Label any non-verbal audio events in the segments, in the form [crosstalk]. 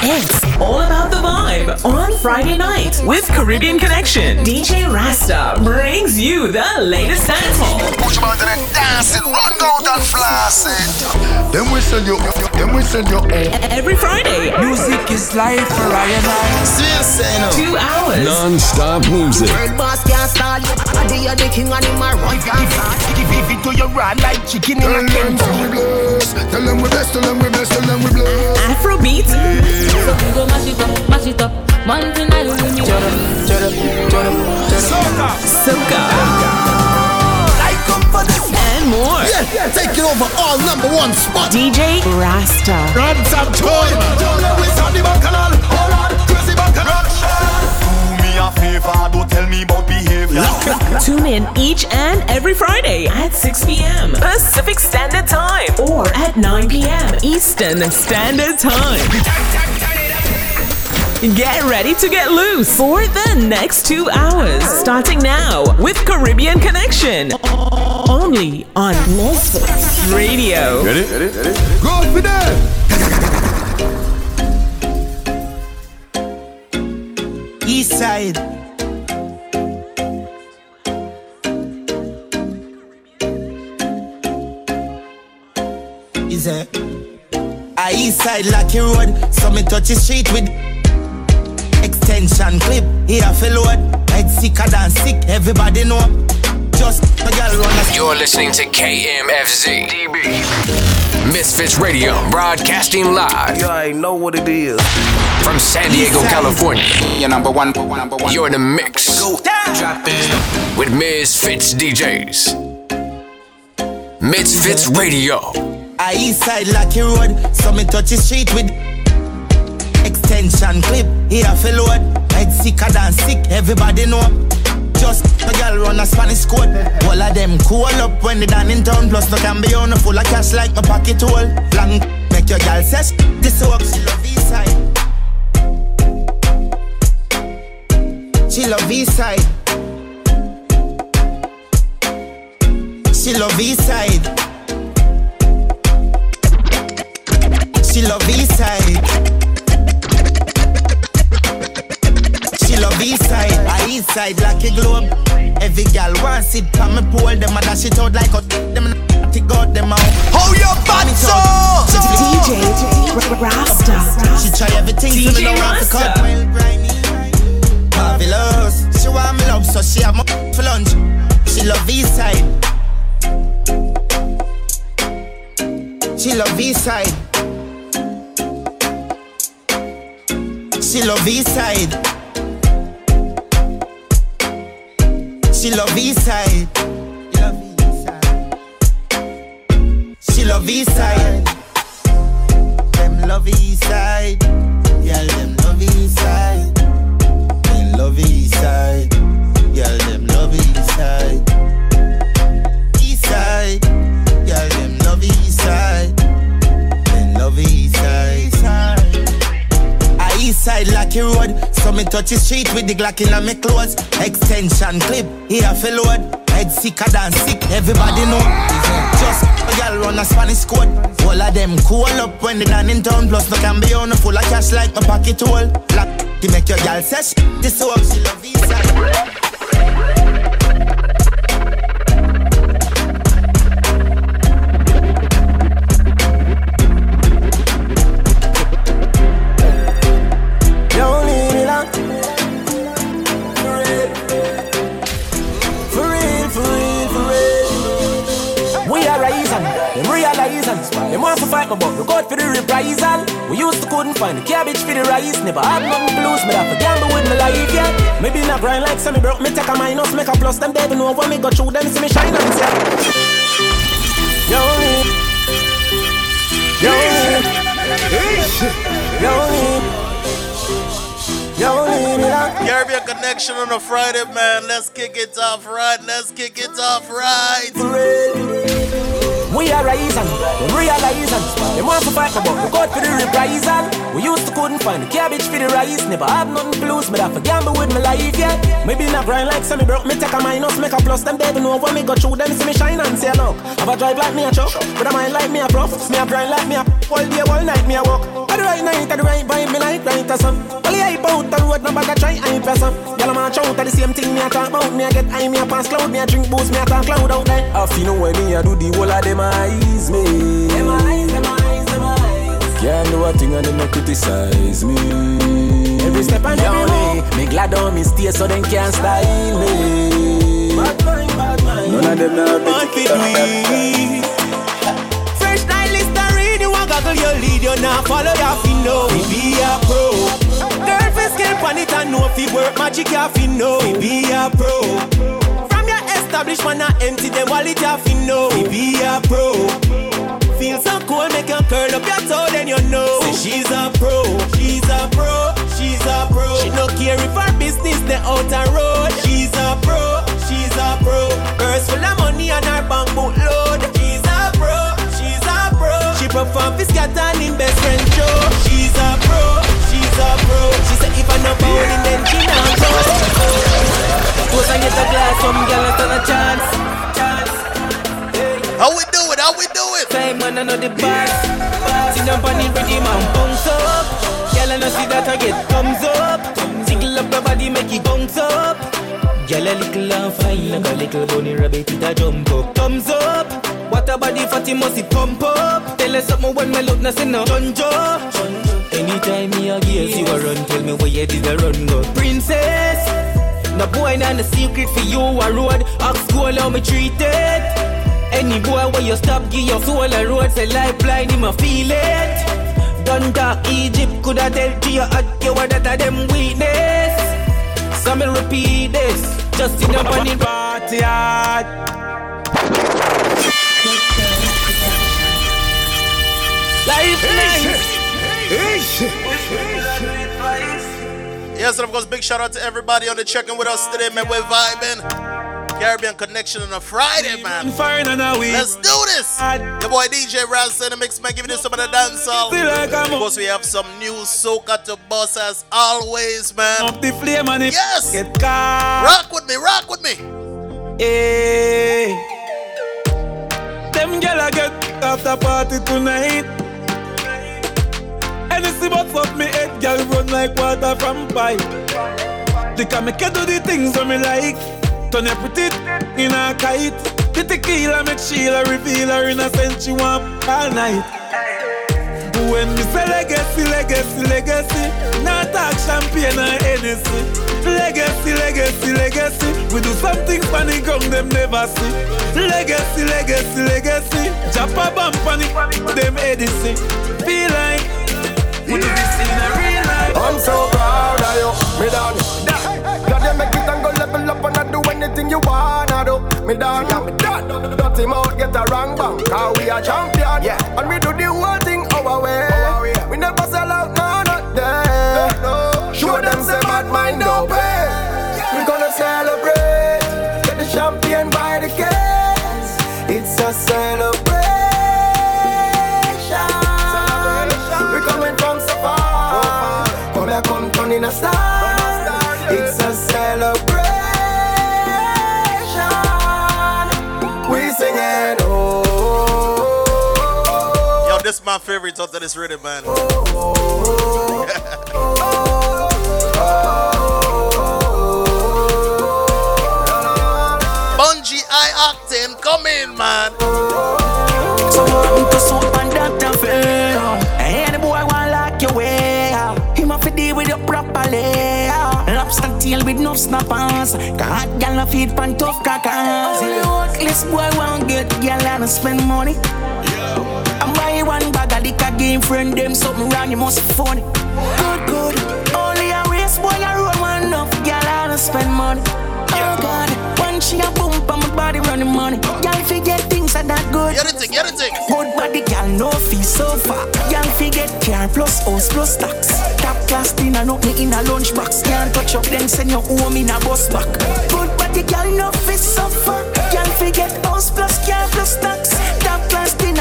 It's all about the vibe on Friday night with Caribbean Connection. DJ Rasta brings you the latest dancehall. Push about the dancing, run out and flaccid. Then we send you, then we send you Every Friday, Music is life for I and I. two hours. Non-stop music. World boss can't stall you. Body you're the king and him a run Give, give it to your raw like chicken in Tell a them can. we bless, tell them we bless, tell them we bless, tell them we bless. Afro beats, So we go mash it up, mash it up. Man tonight we need Soca. soca, I come for this. and more. Yeah, taking over all number one spot. DJ Rasta. Run some toy. Don't let we sound the bacchanal. A favor, don't tell me about behavior. Tune in each and every Friday at 6 p.m. Pacific Standard Time or at 9 p.m. Eastern Standard Time. Get ready to get loose for the next two hours. Starting now with Caribbean Connection. Only on Misfits Radio. Ready? Ready? Ready? Go for them. East side. Is it? A east side Lucky Road, so me touch the street with extension clip. Here for load, head sicker than sick. Everybody know. Just a girl run a You're listening to KMFZ. DB. Misfits Radio, broadcasting live Yeah, I know what it is. from San Diego, Eastside. California. Your number one, number one. You're in the mix Drop it. with Misfits DJs. Misfits Radio. A east side Lucky Road, so me touch the street with extension clip. Here for load, head sicker than sick. Everybody know. Just a girl run a Spanish code. All of them cool up when they done in town. Plus no can be on full of cash like my pocket hole. Blank make your girl say this work. She love east side. She love east side. She love east side. She love east side. Love east side. I east side like a globe. Every gal wants it from me pole. Them a dash it out like a them not to got them out. How your body so? DJ Rasta. She try everything so me don't want to Rasta. cut. Well, grimy. Marvelous. She want me love so she have my for lunch. She love east side. She love east side. She love east side. She love east side. She love east side. Them love east side. Girl, them love east side. Them love east side. Girl, them love east side. East side Lucky Road. So me touch the street with the Glock in my clothes. Extension clip, here for load. Head sicker than sick, everybody know. Just a girl run a Spanish code. All of them cool up when they done in town. Plus no can be on a full of cash like my pocket hole. Black, to make your girl say sh- this work. She love east. Want to fight me, but we got for the reprisal. We used to couldn't find the cabbage for the rice. Never had nothing to lose, me that for gamble with my life, yeah. Maybe not grind like semi broke, me take a minus, make a plus. Them they know when me go through them, see me shine and say. Yo. Yo. Yo. Yo. Caribbean Connection on a Friday, man. Let's kick it off right. Let's kick it off right. We are rising, realizing. Them want to fight but we got for the reprisal. We used to couldn't find the cabbage for the rice. Never have nothing to lose, but I for gamble with my life, yeah. Maybe not grind like semi broke. Me take a minus, make a plus. Them dead know when me go through them, see me shine and say look. Have a drive like me a truck, but I mind like me a prof. Me a grind like me a [laughs] all day, all night me a walk. At the right night, at the right vibe, me like right as sun. Only hype out the road, no bag a try hype as some. Y'all man out at the same thing me a talk about. Me a get high, me a pass cloud, me a drink booze, me a talk cloud out there. I feel know when me a do the whole of them eyes me. Them eyes, them eyes, them eyes. Can't do a thing and them no criticize me. Every step and every move, me glad on me stay so them can't style me. Bad mind, bad mind. None of them know What we do Fresh stylist and read you want goggle your lead You not follow your fin know We be a pro Girl fi skill pan it and know fi work magic ya fi know We be a pro From your establishment and empty them wallet ya fi know We be a pro Feel so cool make you curl up your toe then you know. Say she's a pro She's a pro She's a pro. She no care if her business the outer road. She's a pro She's a pro. Purse full of money and her bank book load. She's a pro She's a pro. She perform for scatter in best friend show She's a pro She's a pro. She say if I no bowling then she not go. Suppose I get a glass, some girl a chance. How we do it? Time man I know the boss. Sit down on the rhythm and bounce up. Girl I know see that I get thumbs up. Jiggle up your body make it bounce up. Girl a little and fine like a little bunny rabbit it a jump up. Thumbs up. What a body fatty must it pump up. Tell us something when me look nothing no Junjo. Anytime me a gaze you a run, tell me where you did a run go. Princess. No boy not the secret for you a road. Ask school how me treated. Any boy where you stop, give your soul a road. Say lifeline, him a feel it. Done dark Egypt coulda tell to your heart you were that a them weakness. So me repeat this, just in on the party. Life nice. Yes, and of course, big shout out to everybody on the checking with us today, man. We're vibing. Caribbean Connection on a Friday, man. Fire and a week Let's do this. Your boy DJ Raz in the mix, man. Giving you some of the dancehall. Feel like Of course, we have some new soca to boss as always, man. up the flame and Yes. get Rock with me, rock with me. Hey. Them gyal a get after party tonight. Anything but fuck me head, gyal run like water from pipe. They can make you do the things that me like. Turn your pretty in a kite. The tequila make Sheila reveal her innocence. She want all night. When me say legacy, legacy, legacy, not talk champagne or Hennessy. Legacy, legacy, legacy, we do something funny, ground them never see. Legacy, legacy, legacy, jump a bump on them Edison. Feel like we do this in a real life. I'm so proud of you, me done. God, you make it and anything you wanna do. Me done, yeah, me done. Dirty mouth get a wrong bang, cause we are champion. Yeah. And we do the whole thing our way. We never sell out, eh, no, not there. Show them say bad mind don't pay. My favorite out of this rhythm, man. [laughs] Bungie I Octane, come in, man. So want to soup and Dr. Phil Any boy want lock your way Him have to deal with you properly Lobster tail with no snappers Cause hot gal no feed pan tough crackers Worthless boy want get gal and spend money I buy one bag of liquor game friend them something wrong you must be funny Good good Only a race boy a roll one enough don't spend money Oh God One she a bump on my body running money Gal forget things are that good Get it, get it. Good body, girl, no fee so far. Young fi get car plus house plus tax. Top class dinner, not me in a lunchbox. Can't touch up, then send you home in a bus back. Good body, girl, no fee so far. Young fi get house plus car plus tax.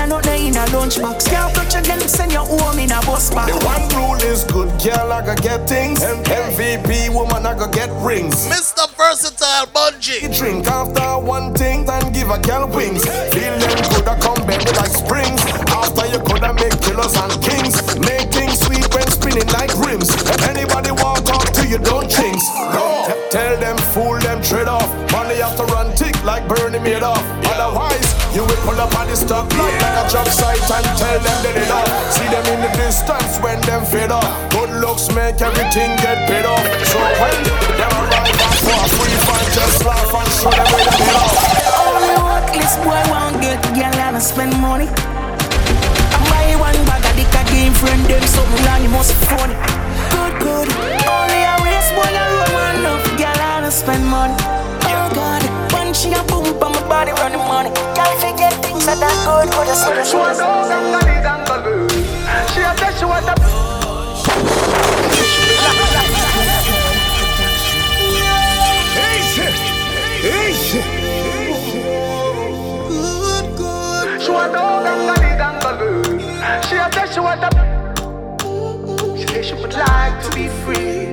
Top class nothing in a lunchbox. Can't touch again, send you home in a bus box. The one rule is good girl, I go get things. MVP woman, I go get rings. Mr. Versatile Bungie. Drink after one thing, then give a girl wings. Feel them coulda come bend like springs. After you coulda make killers and kings. Make things sweet when spinning like rims. If anybody walk up to you, don't jinx. No. Tell them, fool them, trade off. Money have to run tick like Bernie Madoff. Otherwise, you will pull up on the stock like, a job site and tell them that it off. See them in the distance when them fade off. Good looks make everything get paid off. So when them arrive and for a free just laugh and show them where they off. Only worthless boy won't get girl and spend money. I buy one bag of dick a game friend them something wrong, you must it. Good, good. Only a race boy a road man enough girl and spend money. Oh God, when she a boom body running money. Girl forget things that that good, good as well. She want all them gully dangle. She a she want a She want all them gully dangle. She a she want a She say she would like to be free.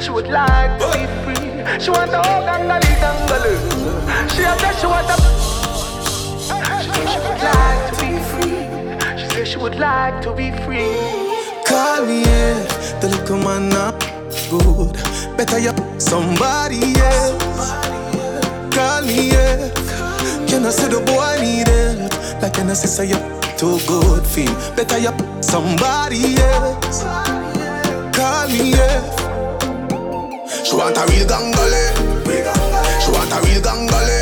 She would like to be free. She want all them gully dangle. She a tell she want a She say she would like to be free. She say she would like to be free. Call me, yeah. The little man not good. Better you somebody else. Call me, yeah. Can I say the boy need help? Like can I say you too good feel? Better you somebody else. Call me, yeah. She want a real gangale. She want a real gangale.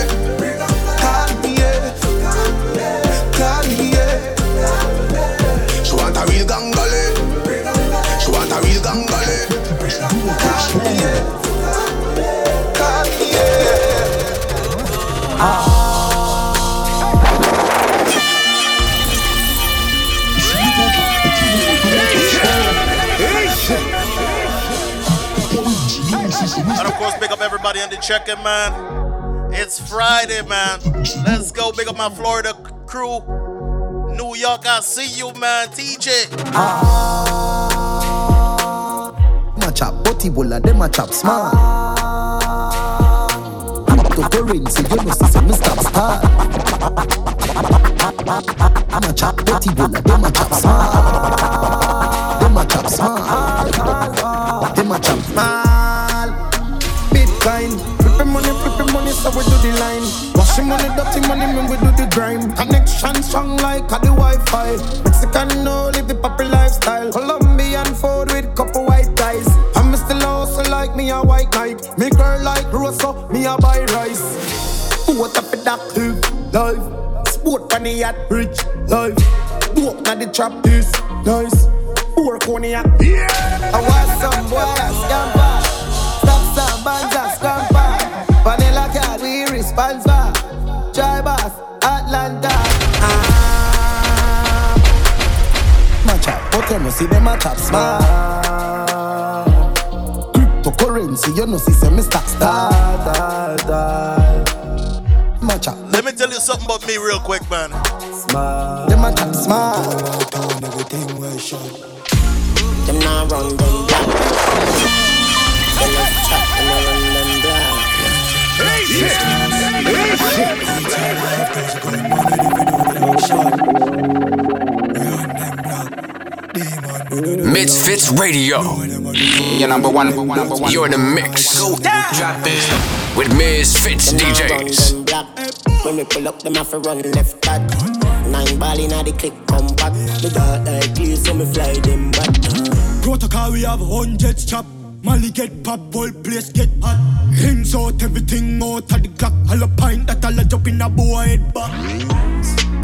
She want a real gangale. She want a real gangale. Call And of course, big up everybody on the check-in, man. It's Friday, man. Let's go. Big up my Florida crew. New York, I see you, man. TJ. Them a chop butty bola, them a chop smart. Cryptocurrency, you know, see me stop start. I'm a chop butty bola, them a chop smart. Them a chop smart. Them a chop smart. Bitcoin. Flipping money, flipping money, so we do the line. Washing money, dirty money, when we do the grind. Connection strong like a the Wi-Fi. Mexican no live the poppy lifestyle. Colombian food with couple white ties. I'm still also like me a white knight. Me girl like Rosa, me a buy rice. What that live life? Sport on the yacht, rich life. Walk on the trap, this nice. Work on the yacht, yeah. I want some boy a scamper. Stop some bands a card we responsible. Try boss, Atlanta. Ah. Match up, but you know see them a top smart. Cryptocurrency, you know see say me stack star. Match up, Let me tell you something about me real quick, man. Smart. them a chop smart. Them not run them down. Misfits Radio. You're number one. You're in the mix. With Misfits DJs. Them black. When we pull up, them have to run left back. Nine ball inna the click, come back. The dark like clear, so me fly them back. Protocol, we have hundreds chop. Molly get pop, whole place get hot. Hands out, everything out of the clock. All a pint that all a jump in a boy head back.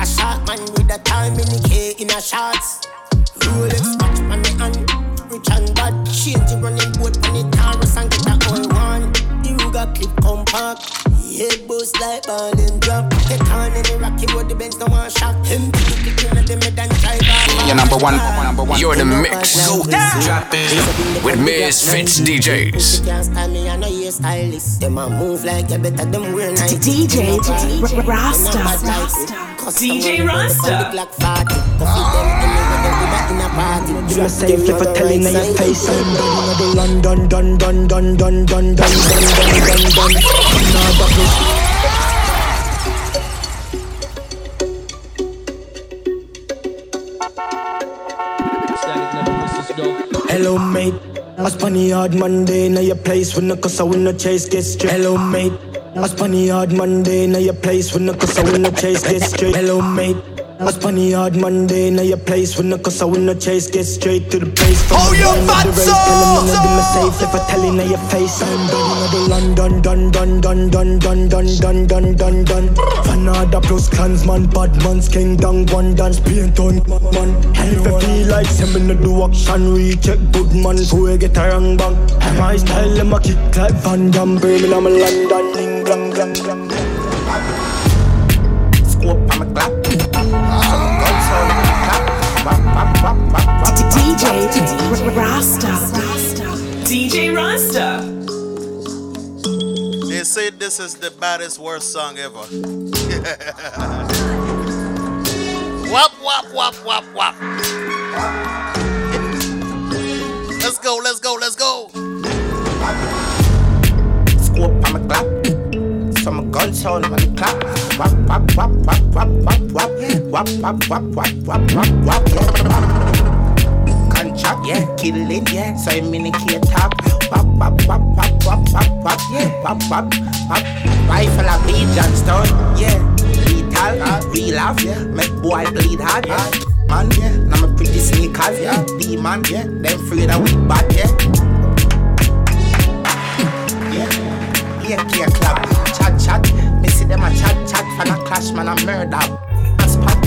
A shot man with a time in the K in a shots. Rolex watch on the hand. Rich and bad. Change the running boat on the Taurus and get a whole one. The Ruger clip compact. Head boost like ball and drop. Get on in the rocky road, the Benz no one shot. Him kicking at the mid and drive Your number one, number one. You're the mix. Go drop it with Misfits DJs. Can't style me, I know you're stylist. Them a move like you better them wear nice. DJ Rasta. DJ Rasta. You must say if I tell in your face Hello mate, I spun a hard Monday, now your place when the cause I win the chase get straight. Hello mate, I spun a hard Monday, now your place when the cause I win the chase get straight. Hello mate. I spun a hard Monday, now your place when the cause I win the chase get straight to the place. From oh, you fat the race, tell them none of safe if I tell you now your face. I'm done, the London, done, done, done, done, done, done, done, done, done, done. Fanada plus clansman, bad man's king, down one dance, paint on man. And if I feel like sending the do action, recheck good man, before we get a wrong bang. My style, them a kick like Van Damme, Birmingham, London, England, DJ Rasta. DJ Rasta. They say this is the baddest worst song ever. wop, wop, wop, wop, wop. Let's go, let's go, let's go. Scoop, I'm a clap. So I'm a gun, so I'm a clap. Wop, wop, wop, wop, wop, wop, wop. Wop, wop, wop, wop, wop, wop, wop. Contract, yeah, killing, yeah. So I'm in a top. Wap, wap, wap, wap, wap, wap, wap, yeah. Wap, wap, wap. Rifle of me, Johnstone, yeah. Lethal, real off, yeah. Make boy bleed hard, yeah. Man, yeah. Now my pretty sneakers, yeah. Demon, yeah. Them afraid of we bad, yeah. Yeah, yeah, yeah, club. Chat, chat. Me see them a chat, chat. Fan a clash, man, a murder. A spot.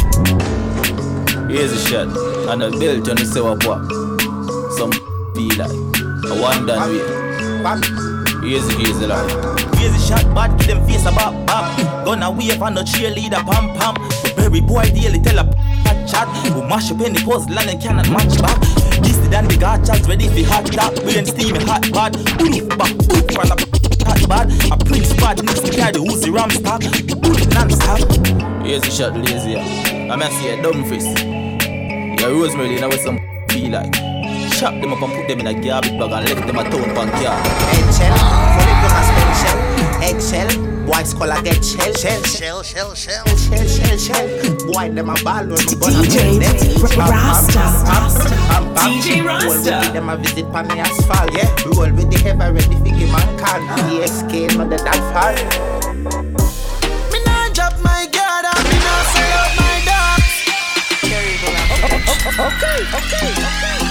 Here's a shot. And a built on the sewer what? Some be like. A one done with. Here's the here's the line. Here's a shot, bad, give them face a bop, bop. Gonna wave on the cheerleader, pam, pam. The very boy daily tell a chat. We mash up any puzzle and they cannot match back. This the dandy got chats ready for hot top. Brain steaming hot bad. Oof, back, oof, from the hot bad. A prince bad, next to carry the Uzi ram stock. Oof, non-stop. Here's a shot, lazy. yeah. I'm gonna see a dumb face. Yeah, Rosemary, now with some be like. Chop them up and put them in a garbage bag and left them a town pan car. Eggshell, fully blown a spell shell. Eggshell, boys call a get shell. Shell, shell, shell, shell. Shell, shell, shell. Boy, them a ball when we gonna DJ them. Rasta. DJ Rasta. Them a visit on the asphalt, yeah. Roll with the heavy ready for give man call. DSK, not the that far. Me nah drop my guard and me nah sell out my dog. Okay, okay, okay. Me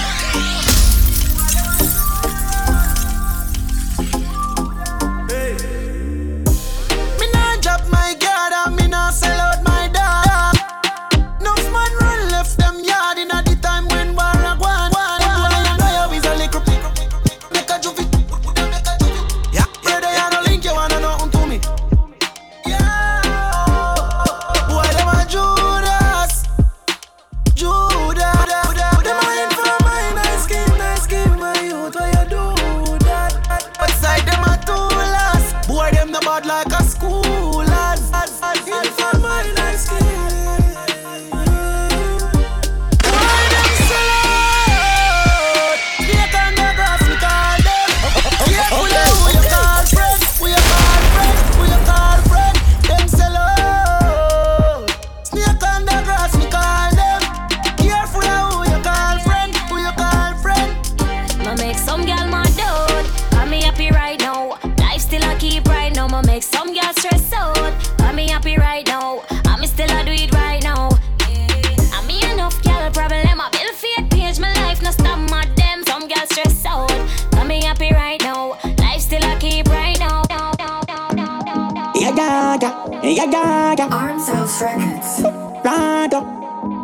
yeah, yeah, yeah, yeah. Arms House Records. Rado,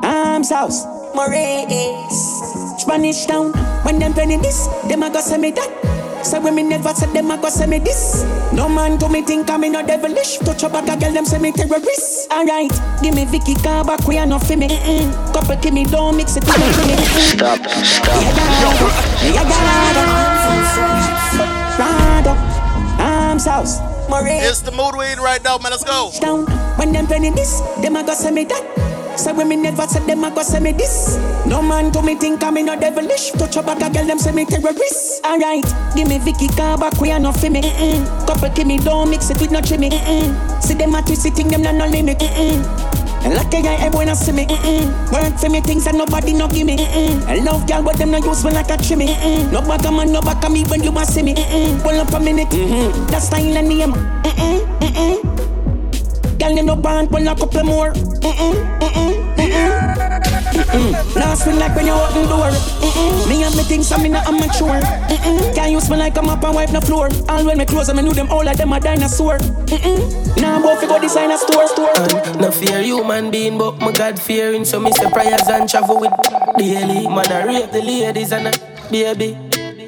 Arms House, Maurice. Spanish Town, when them penny this, them a go send me that. Say when me never said them, I go say me this. No man to me think I'm no devilish. Touch a bag of girl, them say me terrorist. Alright, give me Vicky car back, we are not for me. Mm-mm. Couple give me don't mix it with me. Stop, stop. Yeah, Rado, arms house. It's the mood we in right now, man. Let's go. Down. When them penny this, them a go say me that. Say me never said them, I go say me this. No man to me think I'm no devilish. Touch a bag of girl, them say me terrorist. Alright, give me Vicky car back, we are not for me. Mm-mm. Couple give me don't mix it with no chimney. Mm-mm. See them a twist it, think them not no limit. Mm-mm. Like a guy, everyone see me. Mm-mm. Work for me things that nobody no give me. Mm-mm. I love girl, but them no use me like a chimney. Mm-mm. No back man, no back me when you a see me. Mm-mm. Pull up a minute. Mm-hmm. That style and name. Mm-mm. Mm-mm. Girl, you no band, pull a couple more. Mm-mm, mm-mm, mm-mm. Mm-mm. Last swing like when you open door. Mm-mm. Me and me things, I'm not amateur. Mm-mm. Can't use me like I'm up and wipe the floor. All when me close, I knew them all like them a dinosaur. Mm-mm. Now I'm about go design a store, store. And no fear human being, but my God fearing. So me say prayers and travel with daily. Man, I rape the ladies and a baby.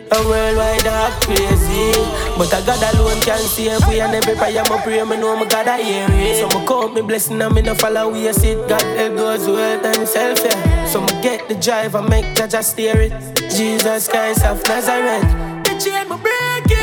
A worldwide dog crazy. But a God alone can save we And every prayer my pray me know my God I hear it. So me count me blessing and me no follow we sit. God help goes wealth and self yeah. So me get the drive and make God just steer it. Jesus Christ of Nazareth. The chain me breaking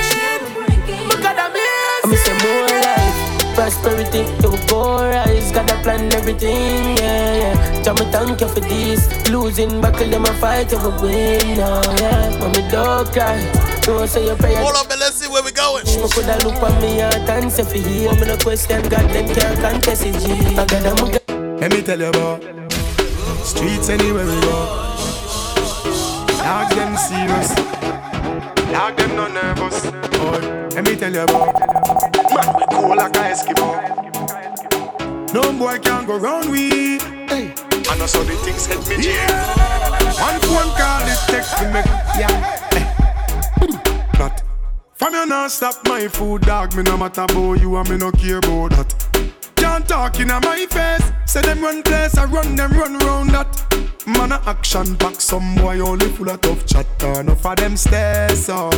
prosperity, you will go rise. Got a plan everything, yeah, yeah. Tell me thank you for this. Losing buckle, them a fight, you will win, no, yeah. Mommy, don't cry. Don't say your prayers. Hold up, and let's see where we going. Me coulda look at me heart and say for hear me no question. God, them can't contest it, G. I got them. Let me tell you about streets anywhere we go. Dogs them serious. Dog them no nervous. Oh, let me tell you about Man, we cool like a Eskimo. No boy can go round we. Hey. I know so the things hit me jail. One phone call it text me make yeah. Hey. But from you not stop my food dog. Me no matter about you and me no care about that. Can't talk in my face. Say them run place, I run them run round that. Man a action back, some boy only full of tough chatter. Enough of them stairs up,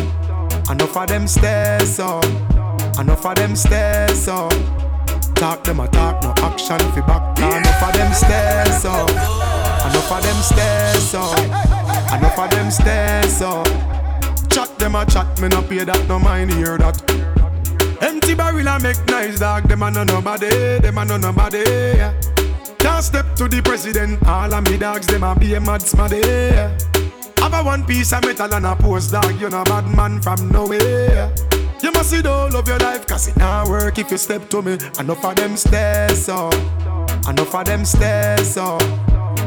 enough of them stairs up, enough of them stairs up. Talk them a talk, no action fi back. Enough of them stairs up, enough of them stairs up, enough of them stairs up. Chat them a chat, me no pay that, no mind hear that. Empty barrel a make nice dog, them a no nobody, them a no nobody. Can't step to the president. All of me dogs, them a be a mad smaddy. Have a one piece of metal and a post dog. You know bad man from nowhere. You must see the whole of your life, cause it not work if you step to me. Enough of them stairs up. Enough of them stairs up.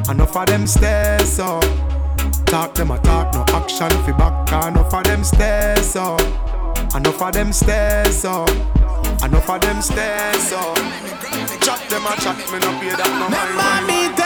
Enough of them stairs up. Talk them a talk, no action fi back. Enough of them stairs up. Enough of them stairs up. Enough of them stairs up. Chat them a chat, me no pay that no mind.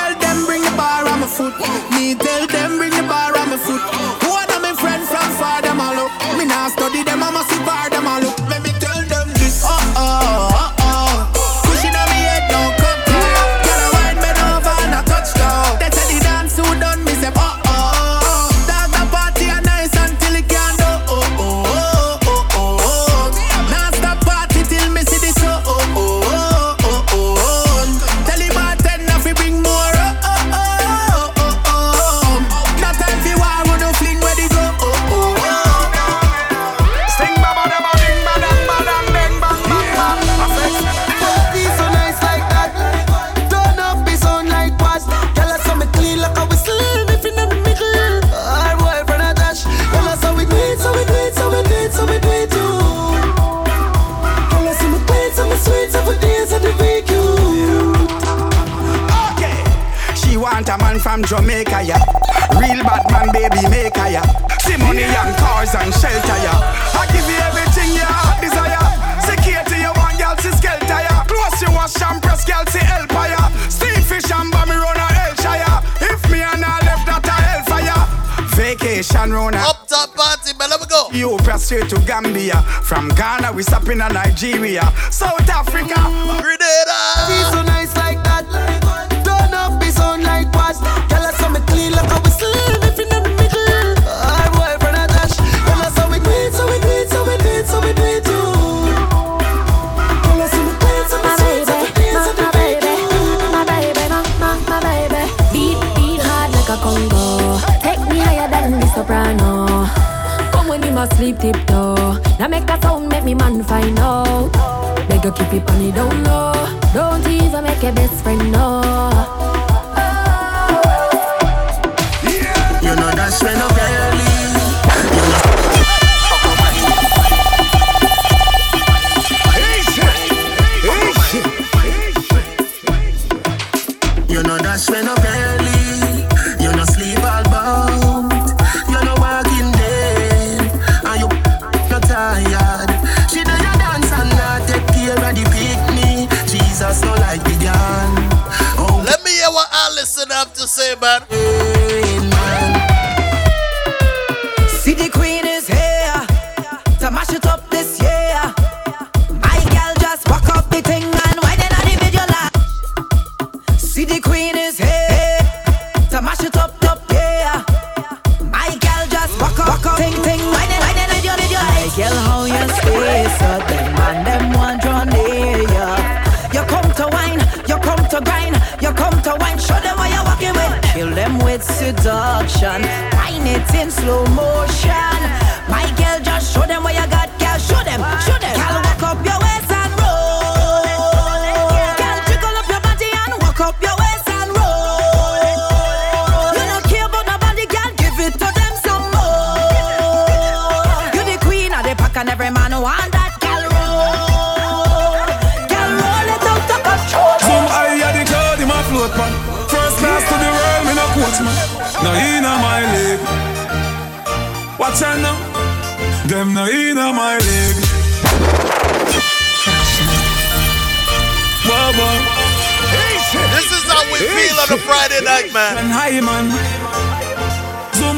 Man.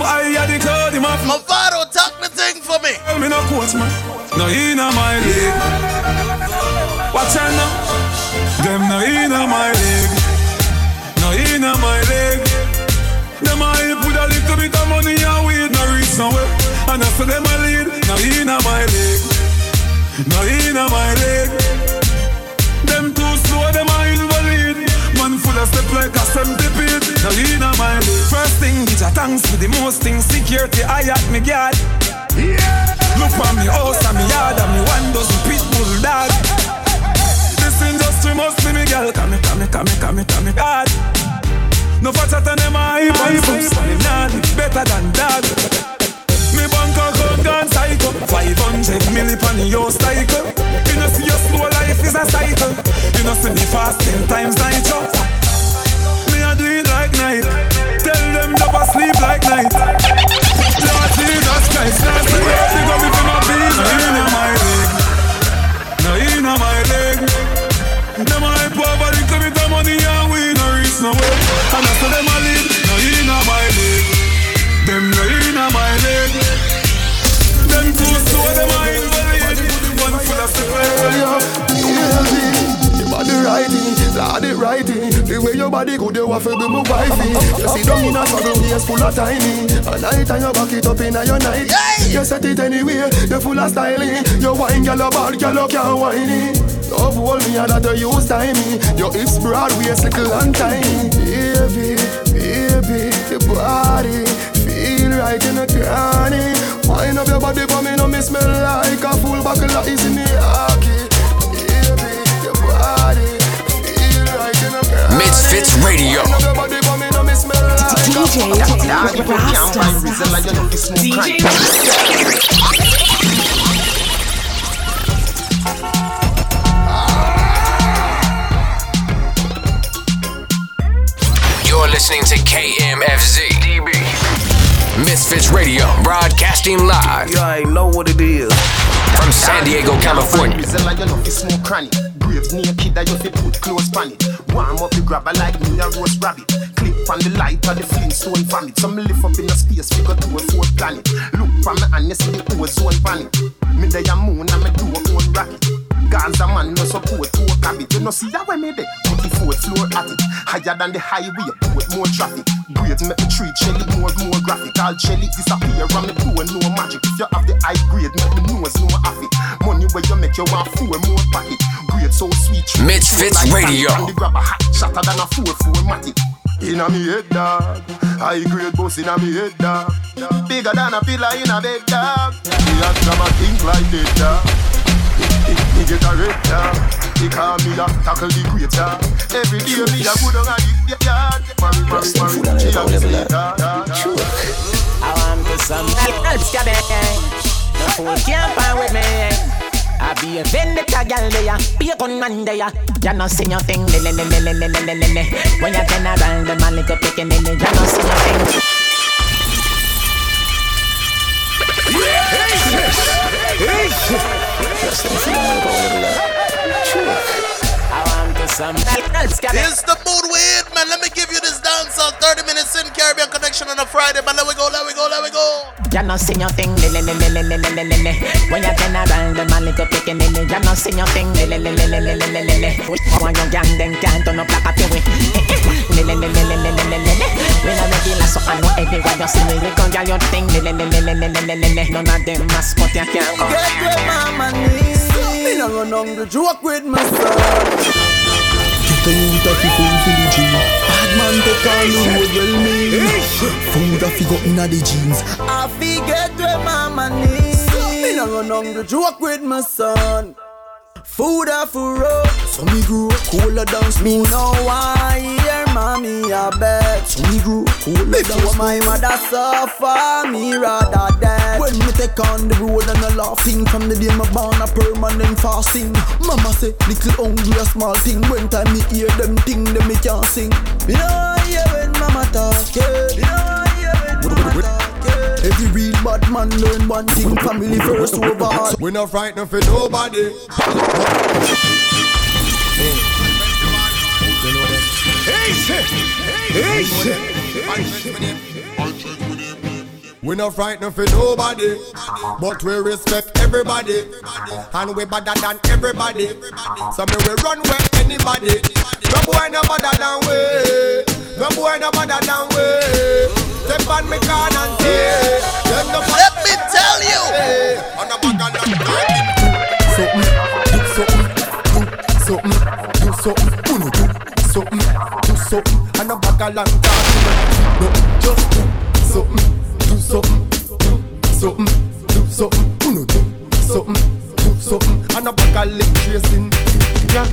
A the cloud in my float. Mavado, talk the thing for me. Me no coach man. No in my leg. Watch out now. Them no in my leg. No in my leg. Them help with a little bit of money and weed no reach nowhere. And I say them a lead. No in my leg. No in my leg. Them too slow, them invalid. Of step like a centipede. No in my. First thing, get a thanks for the most things. Security, I at me guard. Yeah. Look for me house and me yard and me one dozen pit bull dog. This industry must be me girl. Come me, come me, come me, come me, come me, God. No fatter than them a hype and boost and him nah better than that. Me bank account gone cycle 500 milli pan your cycle You know see your slow life is a cycle You know see me fast ten times nitro Do it like night. Tell them to sleep like night. Lord Jesus Christ righty, lad it righty The way your body good, you to be my wifey. You sit down in a saddle, waist full of tiny. A night and you back it up in a your night. You set it anywhere, you full of styling. You wine, girl, you bad, girl, you can't whine Love hold me, and that you use timey Your hips broad, waist little and tiny. Baby, baby, your body Feel right in the cranny Wine up your body for me, no me smell like a full buckle of is in the hockey like Radio. DJ Rasta. DJ You're listening to KMFZ. DB. Misfits Radio, broadcasting live. You ain't know what it is. From San Diego, California. Rizella, you know fi smoke cranny. Graves naked, that you fi put close pan it. Warm up the grabber like me a roast rabbit. Clip on the light of the Flintstone vomit. Some lift up in the space, we go to a fourth planet. Look from me and you see the ozone planet. Me day a moon and me do a own rocket. Gaza man no support a cabin. You know see that way me there. Put the fourth floor at it. Higher than the highway, put more traffic. Grades make me treat Shelly more more graphic. All Shelly disappear and me do no magic. If you have the high grade, make me nose no affit. Money where you make you want four more pocket. Grade so sweet. Misfits Radio. And the grab a hot shatter than a four four matic. Inna me head dog, high grade boss inna me head dog. Bigger than a pillar in a bed dog. Come a think like it, yeah. Me get a red, yeah. They call me a tackle the creator. Every day me a go down a the yard. Marry, marry, marry. She a yeah, yeah. I want to some else, No fool can't find with me. I be a vendetta gal there, be a gunman there. You know see your thing, le le le le le le le le. When you turn around, the man little picking in it, you know see your thing. Here's the mood we hit, man. Let me give you this dance on 30 minutes in Caribbean Connection on a Friday, man. Let we go, let we go, let we go. You know, sing your thing, le le le le le le le le le. When you turn around, the man little picking in it. You know, sing your thing, le le le le le le le le le. When you gang, then can't turn up like a peewee. Le le le le le le le le le. When I make it last, so I know everywhere you see me. We gon' get your thing, le le le le le le le le le. None of them mascot you can't come. Get with mama knees. Me no run on the joke with my son. Get a youth a fi fulfill the dream Bad man take all the road well me Food a fi go inna the jeans I fi get where mama needs Me no run on the joke with my son Food a for road So me grew up cooler dance Me know why hear mommy a bet. So me grew up cooler dance Before my mother suffer Me rather dead. When me take on the road and a laughing From the day me born a permanent fasting. Mama say little hungry a small thing. When time me hear them thing them me can't sing. Me know hear when mama talk yeah. Me know hear when mama talk Every real bad man learn one thing Family first over all We not frightened for nobody. Hey, shit! Hey, shit! We not frightened for nobody, but we respect everybody, and we better than everybody. So me we run where anybody. No boy no better than we. No boy no better than we. Step on me can and say, Let me tell you. On a bag and something, something, do something, do something, do something, and a bag of long talk. No, just do something, do something, do something, do something, uno do something, do something, and a bag of lip tracing. Yeah.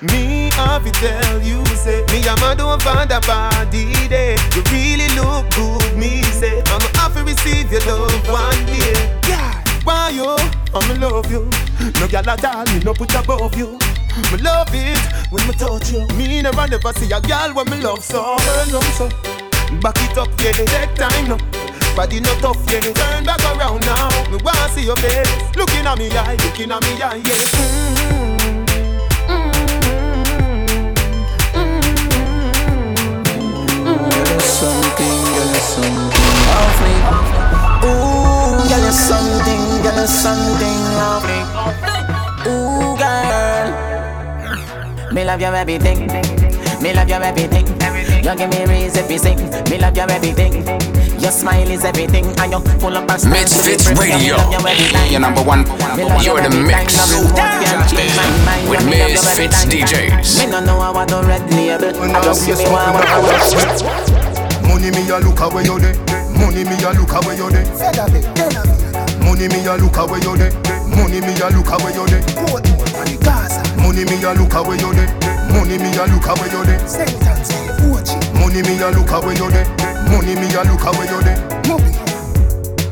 Me have to tell you, say Me I'm a don't find a body day You really look good, me say I'm to receive your love one day. Yeah, why you? I'm love you. No girl at all, me no put above you. Me love it when me touch you. Me never never see a girl when me love so. Turn up so. Back it up, yeah, take time now. Body not tough, yeah, turn back around now. Me wanna see your face. Looking at me eye, looking at me eye, yeah. Something, girl, something off me. Ooh, girl, you something, girl, you something off me. Ooh, girl, me love your everything. Me love your everything. You give me reason to sing. Me love your everything. Your smile is everything, and you full of passion. Misfits Radio, your number one. You're the mix with Misfits DJs. Me no know how I do red label. I just see me want Money me a look away you dey. Money me a look away you dey. Money me a look away you dey. Money me a look away you dey. Money me a look away you dey. Money me a look away you dey. Money me a look away you dey. Money me a look away you dey.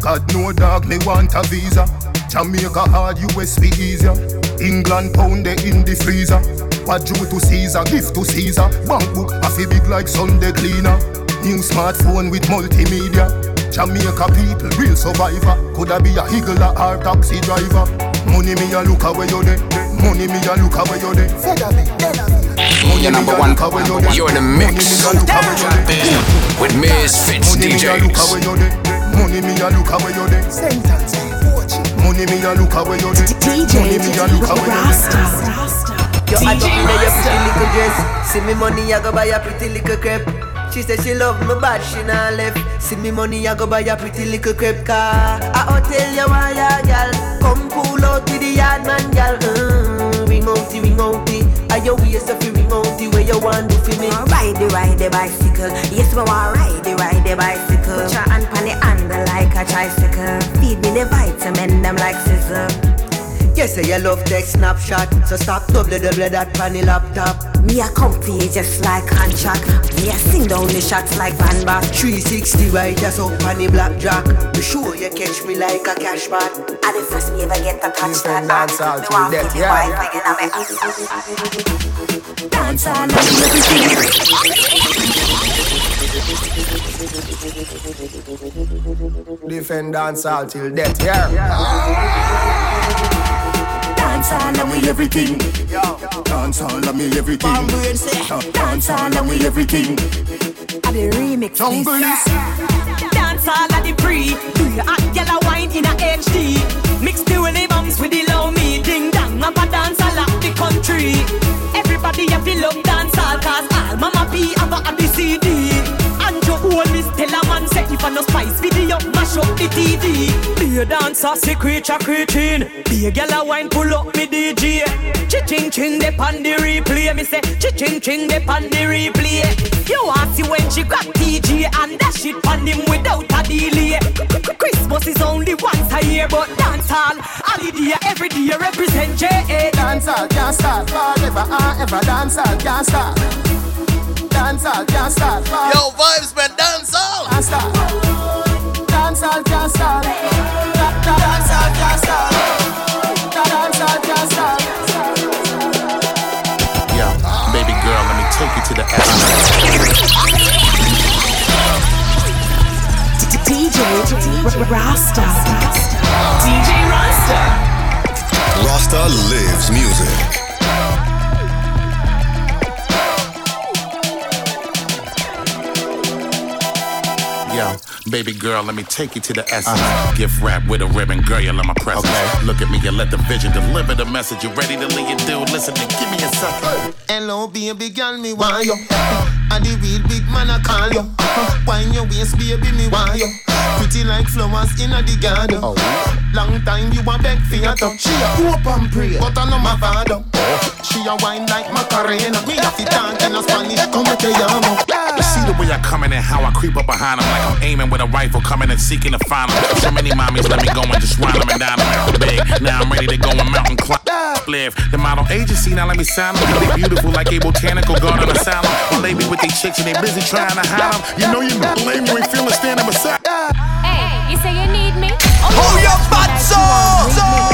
God no dog me want a visa. Jamaica hard, USB easier. England pound they in the freezer. What due to Caesar, gift to Caesar. Bank book a fi big like Sunday cleaner. New smartphone with multimedia. Jamaica people, real survivor. Coulda be a higgler or taxi driver. Money me a look away you dey. Money me a look away you dey. Your number one. You're in the mix with Misfits DJs. Money me a look away you dey. Money me a look away you dey. Money me a look away you dey. Yo, I don't know your pretty little dress. See me money, I go buy a pretty little crepe. She said she love me bad, she not left. See me money, I go buy a pretty little crepe car. I will tell you why, ya gal. Come pull out to the yard, man, gal. Mm, ring out, ring out, Are your waist if you remote the way you want to for me? Ride the ride the bicycle. Yes, me want ride the ride the bicycle. Put your hand on the handle like a tricycle. Feed me the vitamin them like scissor. You say you love take snapshot, so stop double double that panny laptop. Me a comfy just like contract. Me a sing down the shots like Van Back. 360 right just up on the blackjack. Be sure you catch me like a cash mat. I the first me ever get to touch that. Dance all to death, yeah. Dance all Defend dance all till death, yeah. Dance all and we everything. Dance all and me everything. Dance all uh, and we everything. I the remix this. Dance all at the pre. Do you hot yellow wine in a HD? Mix the willy bumps with the low me. Ding dong, I'm a dance all at the country. Everybody have to love dance all cause all mama P have a the CD. Your own Miss Stella man say if I no spice video, mash up the TV. Be a dancer, secret a creating. Be a gal a wine, pull up me DJ. Chi-ching ching de pan replay. Me say chi-ching ching de pan replay. You want see when she got TG and that shit on him without a delay. Christmas is only once a year, but dance hall, holiday every day represent J.A. Dance can't start forever and ever. Dance can't start. Dance all can't start forever. Yo, vibes, man, dance all. Can't start. Dance all can't start. Da- da- Dance all can't start. Da- Dance all can't start. Yeah, baby girl, let me take you to the essence. DJ Rasta. DJ Rasta. Rasta lives music. Yeah, baby girl, let me take you to the essence. Uh-huh. Gift wrap with a ribbon, girl, you're my presence. Look at me and let the vision deliver the message. You ready to lead your dude? Listen and give me a second. Hello, baby girl, me want you. And the real big man I call you. Uh-huh. Wine your waist, baby, me want you. Pretty like flowers in the garden. Oh. Long time you a beg for your touch. She a hope and pray, but I know my father. Oh. She a wine like Macarena. Me a fit talk in a Spanish, come at the yamo. You see the way I come in and how I creep up behind them like I'm aiming with a rifle, coming and seeking to find them. So many mommies let me go and just run them and down them out big. Now I'm ready to go and mountain climb. Live the model agency now let me sign them. They beautiful like a botanical garden asylum. While they be with they chicks and they busy trying to hide them. You know you know, blame you ain't feeling standing beside. Hey, you say you need me? Oh, Hold your butts up!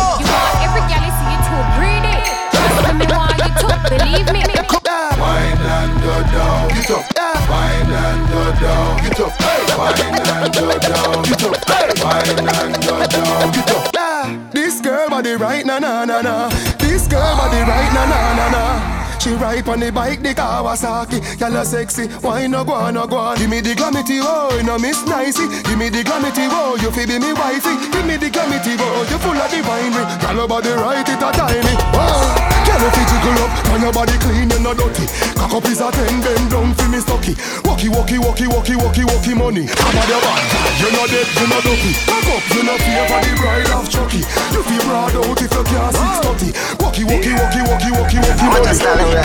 Get up. Wine and go down, get up. Wine and go down, get up. Wine and go down, get up. This girl body right na na na na. This girl body right na na na na. She ride on the bike, the Kawasaki. Y'all sexy, why no go on, no go on? Give me the glamity, oh, no miss nicey. Give me the glamity, oh, you fi be me wifey. Give me the glamity, oh, you full of the winery. Y'all body right, it a timey. Wow. Girl, if you jiggle up, and your body clean, you're no dirty. Cock up is a ten, bend down fi me stocky. Walkie, walkie, walkie, walkie, walkie, walkie money. Come on, your back. You no dead, you're no dirty. Cock up, you're no fear for the bride of Chucky. You feel broad out if you can't six thirty. Walkie, walkie, walkie, walkie, walkie, walkie money.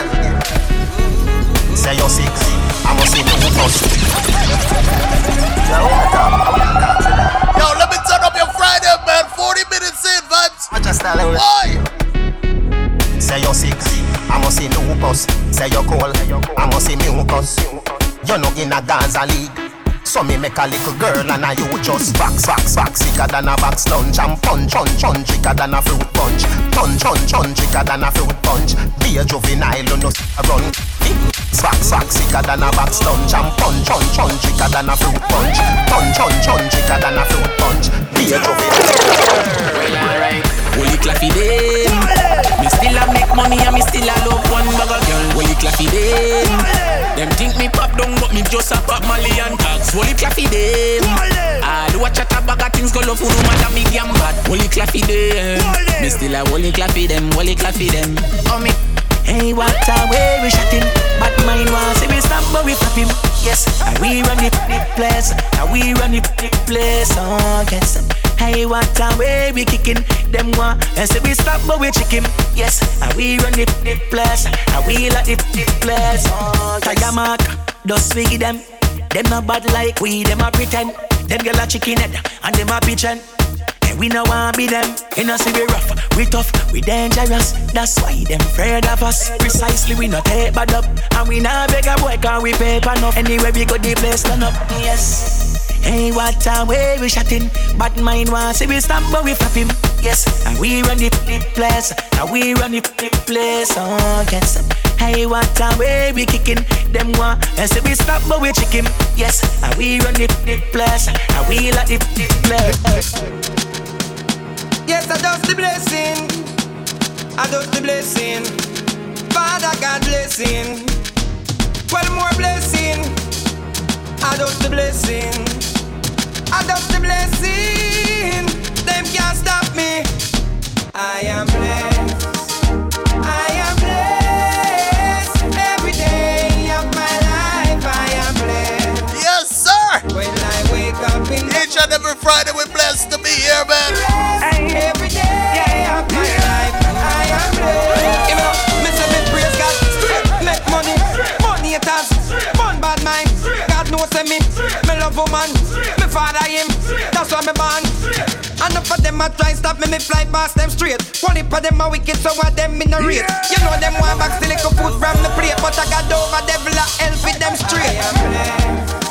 Say you're sick, I must see you first. Yo, let me turn up your Friday, man. 40 minutes in, vibes. Why? Say you're sick, I must see lupus. Say you're cold, I must see mucus. You're not in a Gaza league. So me make a little girl and I you just box, box, box Sicker than a box lunch and punch, punch, punch. Thicker than a fruit punch. Punch, punch, punch. Thicker than a fruit punch. Be a juvenile, you know, run Box, box Sicker than a box lunch and punch, punch, punch Thicker than a fruit punch. Punch, punch, punch Thicker than a fruit punch. Be a juvenile Holy claffy them Me still a make money and me still a love one bag of girl. Holy claffy them Them think me pop down but me just a pop Molly and tags Holy claffy them All who a chat a bag of things go love who no matter me damn bad. Holy claffy them Me still a holy claffy them Holy claffy them. Oh me Hey, what a way we shot him Bad mind was see me stop but we flap him Yes, I we run the, place, and we run the, place. Oh, get some. Hey, what time we we kicking them one? And say we stop, but we chicken. Yes, and we run the, place, and we like the, place. Oh, Tiger mark, just swing them. Them not bad like we, them a pretend. Them girl a chicken head, and them a pigeon. And we no want be them. You know see we rough, we tough, we dangerous. That's why them afraid of us. Precisely we not take bad up, and we not beg a boy can we pay for enough. Anyway we go the place turn up. Yes. Hey, what a way we shotting. Bad mind wants see we stop, but we flap him. Yes, and we run the, the place, and we run the, the place. Oh, some. Hey, what a way we kicking them one. And say we stop, but we chicken. Yes, and we run the, the place, and we like the, the place. Yes, I just the blessing. I just the blessing. Father God blessing. Well, more blessing. I just the blessing. I just the blessing. Them can't stop me. I am blessed. I am blessed. Every day of my life, I am blessed. Yes, sir. When I wake up in Each and every Friday, we're blessed to be here, man. Every day of my life, I am blessed. Me love woman, me father him, that's why me born. Enough of them a try stop me, me fly past them straight. One heap of them a wicked, so what them in a rate. You know them want back still little food from the plate, but I got over devil a help with them straight. I am blessed.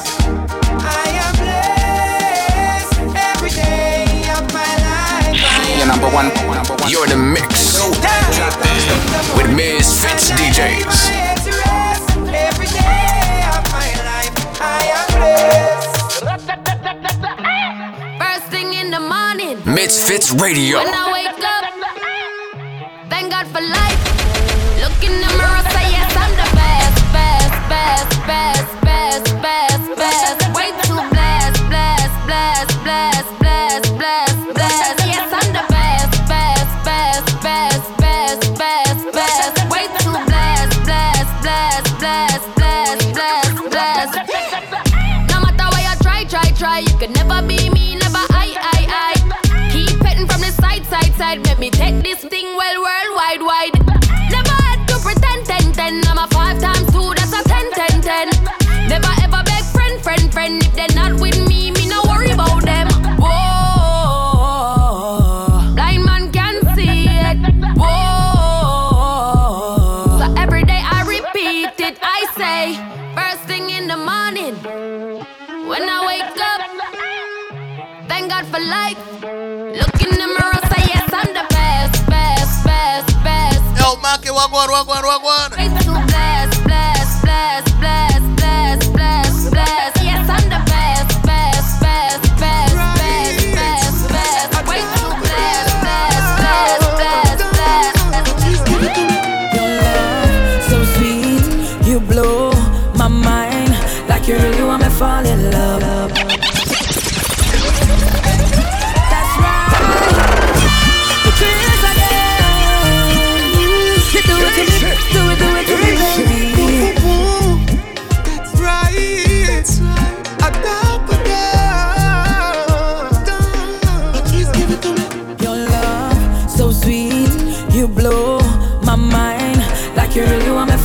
I am blessed every day of my life. You're number one. You're the mix with Misfits DJs. Every day of my life, I am blessed. First thing in the morning. Misfits Radio. When I wake up, thank God for life. Look in the mirror, Maki, wagwan, wagwan, wagwan.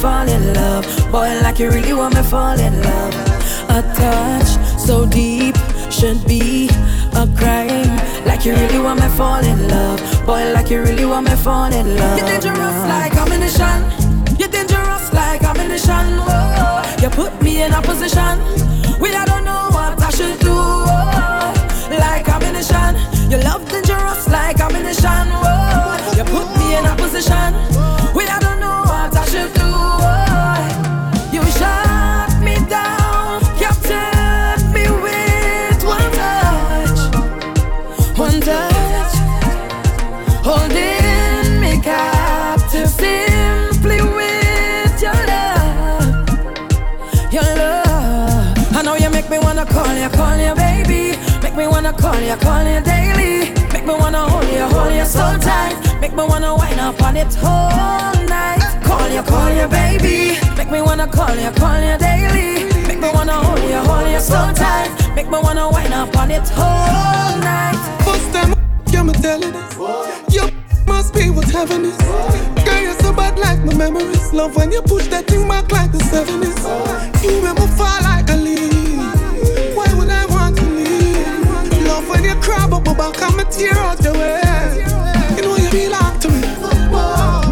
Fall in love. Boy, like you really want me fall in love. A touch so deep should be a crime. Like you really want me fall in love. Boy, like you really want me fall in love. You're dangerous like ammunition. You're dangerous like ammunition. Whoa. You put me in a position where I don't know what I should do. Whoa. Like ammunition. Your love dangerous like ammunition. Whoa. You put me in a position where I Make me wanna call you, call you daily. Make me wanna hold you, hold you so tight. Make me wanna wind up on it all night. Call you, call you, baby. Make me wanna call you, call you daily. Make me wanna hold you, hold you so tight. Make me wanna wind up on it all night. First time, I'm telling this. You must be what heaven is. Girl, you're so bad like my memories. Love when you push that thing back like the 70s. You make me fall like a leaf. My back and tear out your way. You know you belong to me.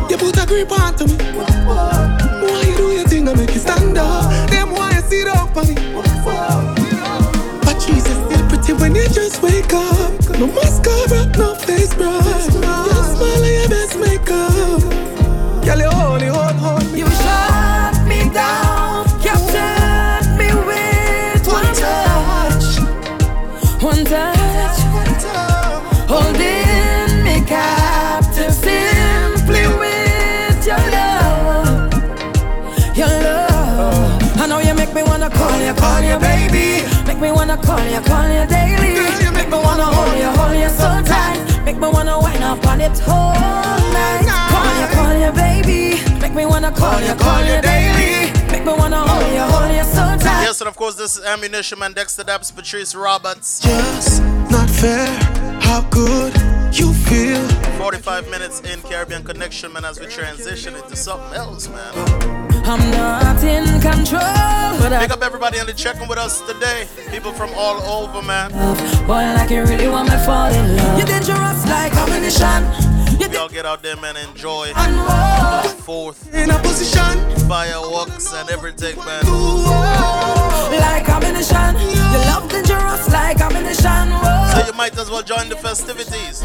You put a grip onto me. Why you do your thing and make you stand up? Them why you sit up on me. But Jesus still pretty when you just wake up. No mascara, no wanna call you, call you daily. Girl, you Make me wanna hold you, hold you so tight. Make me wanna wind up on it all night. Call you, call you baby. Make me wanna call you, call you daily. Make me wanna hold you, hold you so tight. Yes, and of course, this is Ammunition Man, Dexter Daps, Patrice Roberts. Just not fair. How good you feel. 45 minutes in Caribbean Connection, man, as we transition into something else, man. I'm not in control, but I Pick up everybody on the checking with us today. People from all over, man. boy like you really want me fall in love. You're dangerous like ammunition. Y'all get out there, man, enjoy the fourth In a position. fireworks and everything, man. Oh. Like ammunition. Your love dangerous like ammunition. Whoa. So you might as well join the festivities.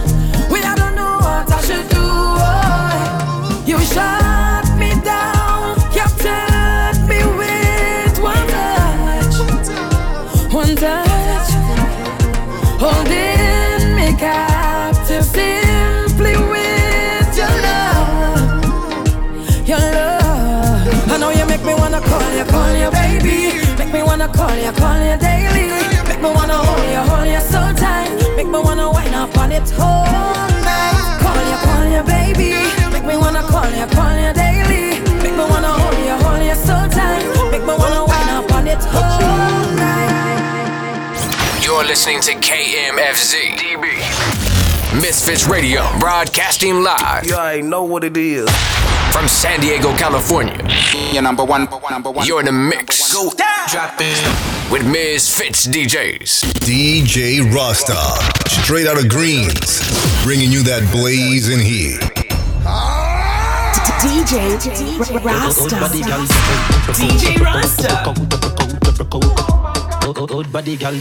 We I don't know what I should do. Oh. You shut me down, holding me captive simply with your love, your love. I know you make me wanna call you, call you baby. Make me wanna call you, call you daily. Make me wanna hold you, hold you so tight. Make me wanna wind up on it all night. Call you, call you baby. Make me wanna call you, call you daily. You're listening to KMFZ DB. Misfits Radio, broadcasting live. You already know what it is. From San Diego, California. Your number one, number one. You're in the mix. Go down. drop in. With Misfits DJs. DJ Rasta, straight out of Greens, bringing you that blazing heat. DJ Rasta. DJ Rasta. Good body, girl.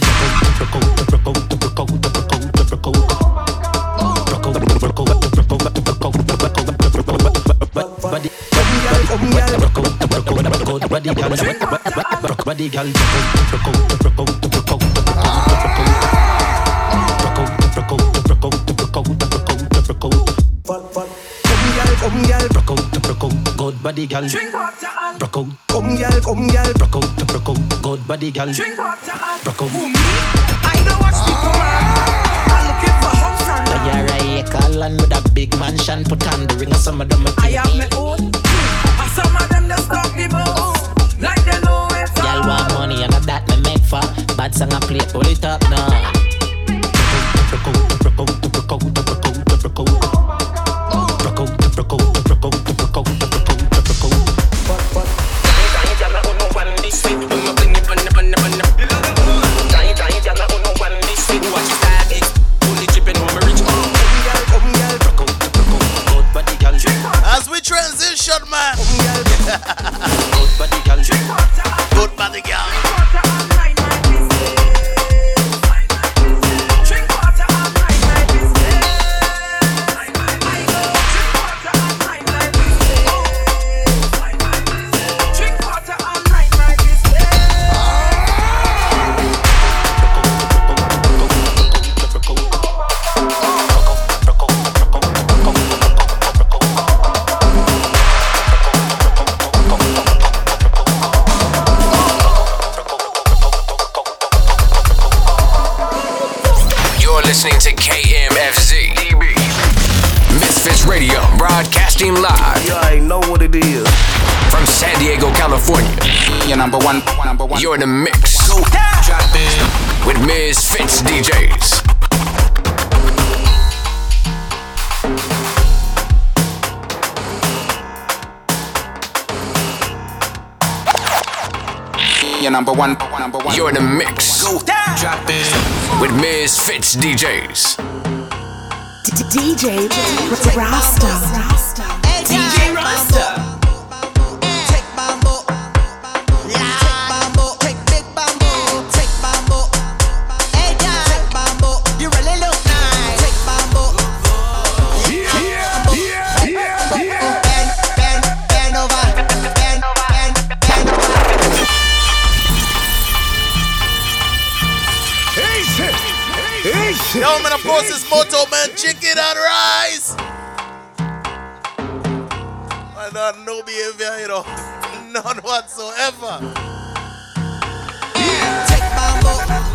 Body, girl. Body, girl. Come, girl, broke out, broke out, good body, girl. Broke out, come, girl, come, girl, broke out, broke out, good body, girl. Broke out. I don't watch people, man. I'm looking for house and Now you're a acre land with a big mansion. Put on the ring of some of them. I have my own. And some of them just talk the most. Like they know it Y'all want money and that me make for. Bad song I play, pull it up now. listening to KMFZ. Misfits Radio, broadcasting live. Yeah, I know what it is. From San Diego, California. Your number one, number one. You're in the mix. Go yeah. Drop in. With Misfits DJs. your number one. Number one. You're in the mix. Go. Drop it with Misfits DJs. DJ Rasta. DJ Rasta. Of course, Moto Man Chicken and Rice. I don't know behavior, at [laughs] all, None whatsoever. Take my boat.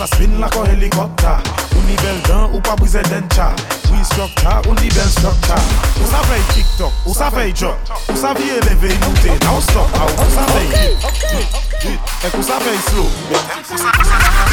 sa spin la kon helikopta Ou ni bel dan ou pa brize den cha Ou instructa ou ni bel structa Ou sa vey tiktok, ou sa vey jok Ou sa vey eleve inoute, nou stop ah, Ou sa vey hit, hit, hit Ek ou sa vey slow Ou sa vey slow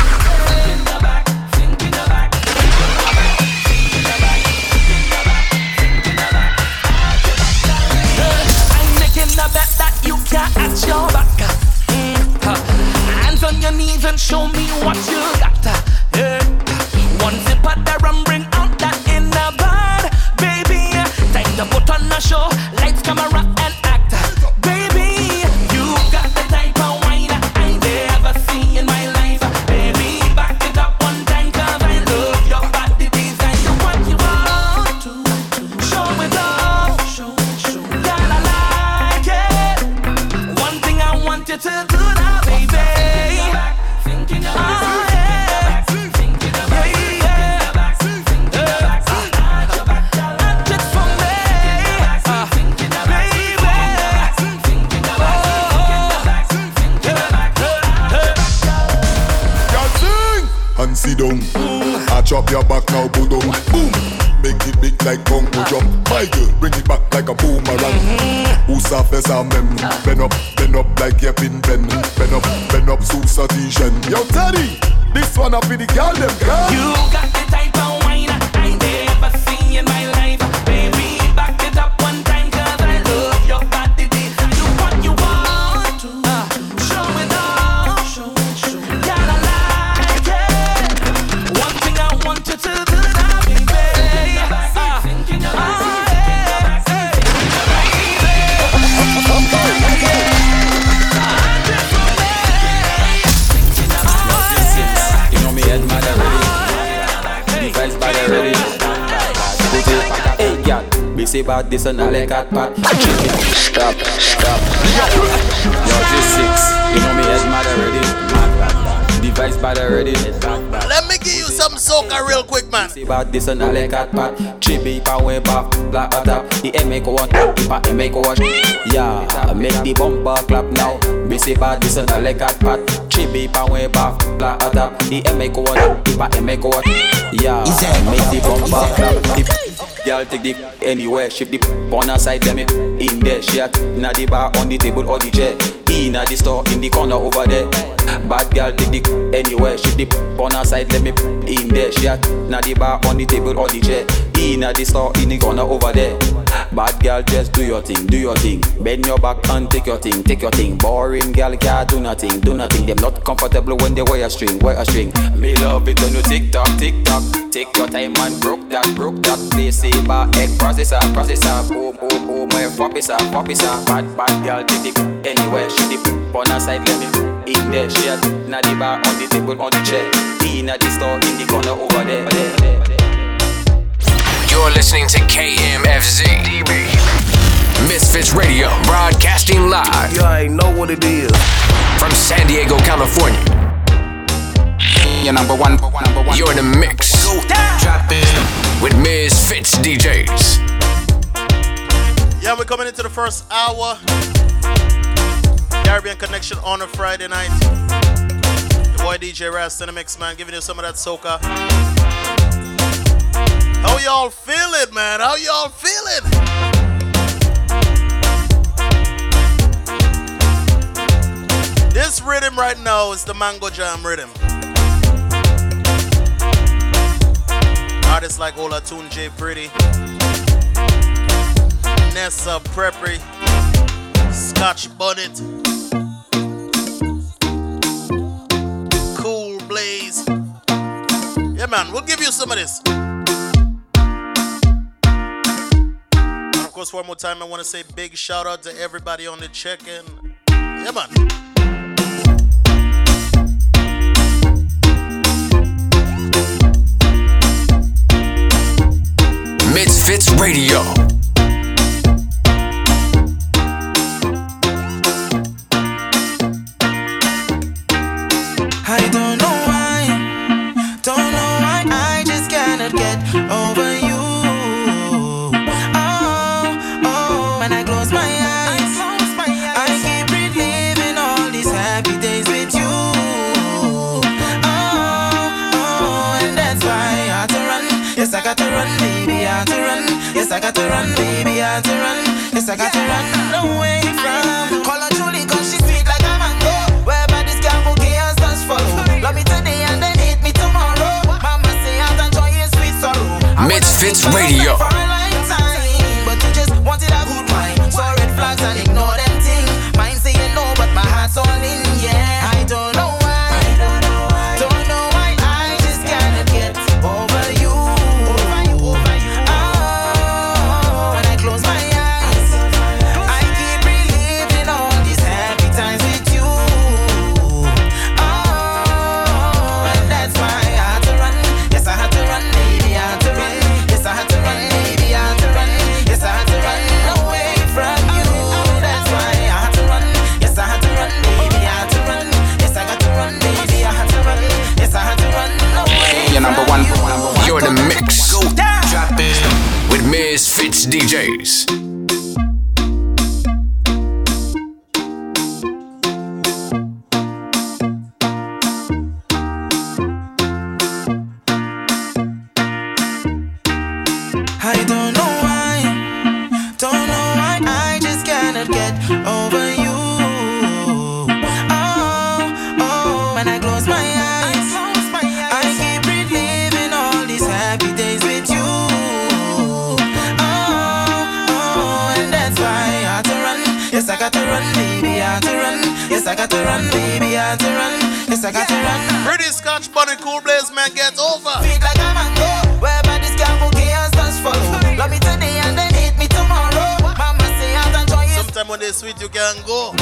man. See about this and I like hot pot. Chibi back, black top. The M make one, the M make one. Yeah, make the bumper clap now. Me say about this and I like hot pot. Chibi power back, black top. The M make one, the M make one. Yeah, make the bumper clap. Girl take the anywhere, shift the on her side, them in there. She at the bar, on the table or the chair. Inna the store, in the corner over there. Bad girl take the anywhere, shift the on her side, them in there. She at inna the bar, on the table or the chair. Inna the store, in the corner over there. Bad girl, just do your thing, do your thing. Bend your back and take your thing, take your thing. Boring girl can't do nothing, do nothing. Them not comfortable when they wear a string, wear a string. Me love it when you tick tock, tick tock. Take your time and broke that, broke that. Play saber, egg processor, processor. Boom, boom, boom, my fopisa, fopisa. Bad, bad girl, take it anywhere. She dip on her side, let me in there. She at the bar, on the table, on the chair. In at the store, in the corner over there. there, there, there. You're listening to KMFZ. DB. Misfits Radio, broadcasting live. You ain't know what it is. From San Diego, California. Your number one, number one. You're in the mix. With Misfits DJs. Yeah, we're coming into the first hour. Caribbean Connection on a Friday night. Your boy DJ Raz Cinemix, man, giving you some of that soca. How y'all feeling, man? How y'all feeling? This rhythm right now is the Mango Jam rhythm. Artists like Ola Tune J Pretty, Nessa Preppy, Scotch Bonnet, Cool Blaze. Yeah, man, we'll give you some of this. Course, one more time, I want to say big shout out to everybody on the check in. Yeah, man. Misfits Radio. I don't know why, don't know why I just cannot get over you. Yes, I got to run, baby, I got to run. Yes, I got to run away from. Call her Julie, cause she sweet like a mango. Wherever this girl go, chaos does follow. Love me today and then hate me tomorrow. Mama say I'll enjoy your sweet sorrow. Radio. with you, Gango.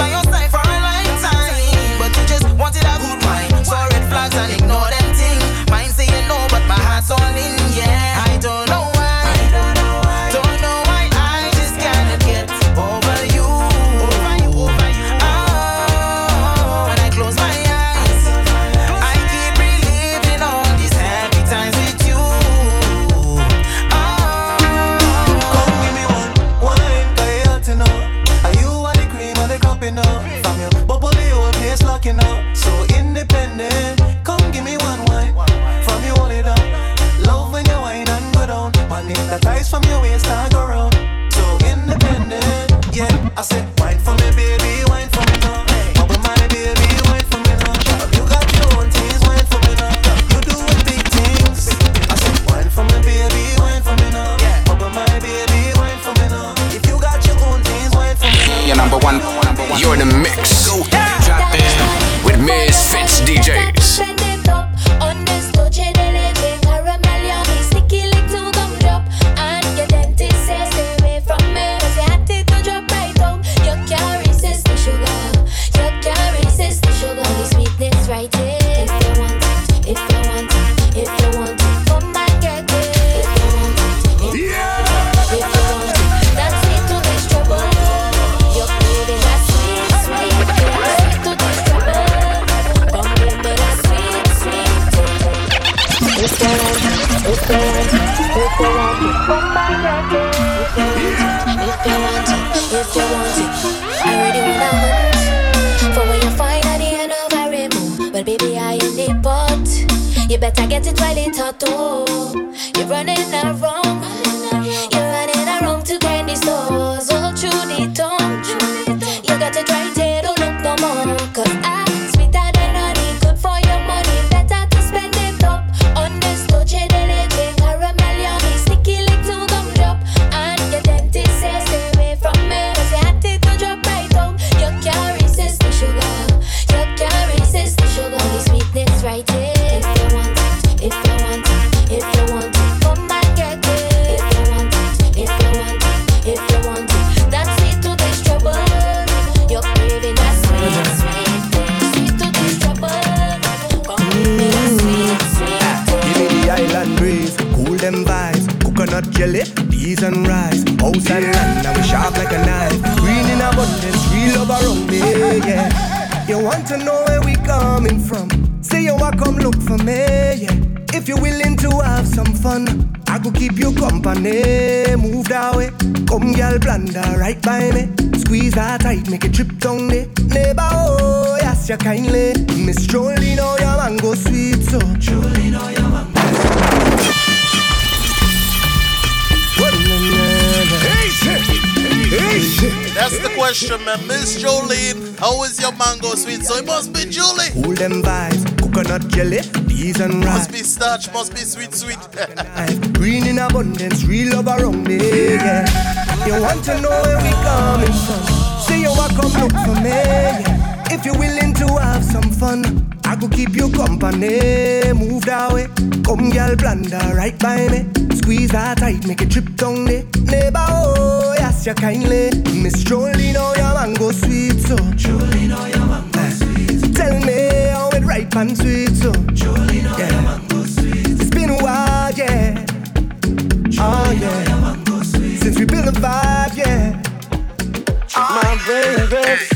Oh, yes, you kindly. Miss Jolene, oh, your mango sweet, so. Jolene, oh, your mango sweet. Tell me how it ripe and sweet, so. Jolene, oh, yeah. your mango sweet. It's been a while, yeah. Ah, oh, yeah. Since we built a vibe, yeah. Ah, My baby,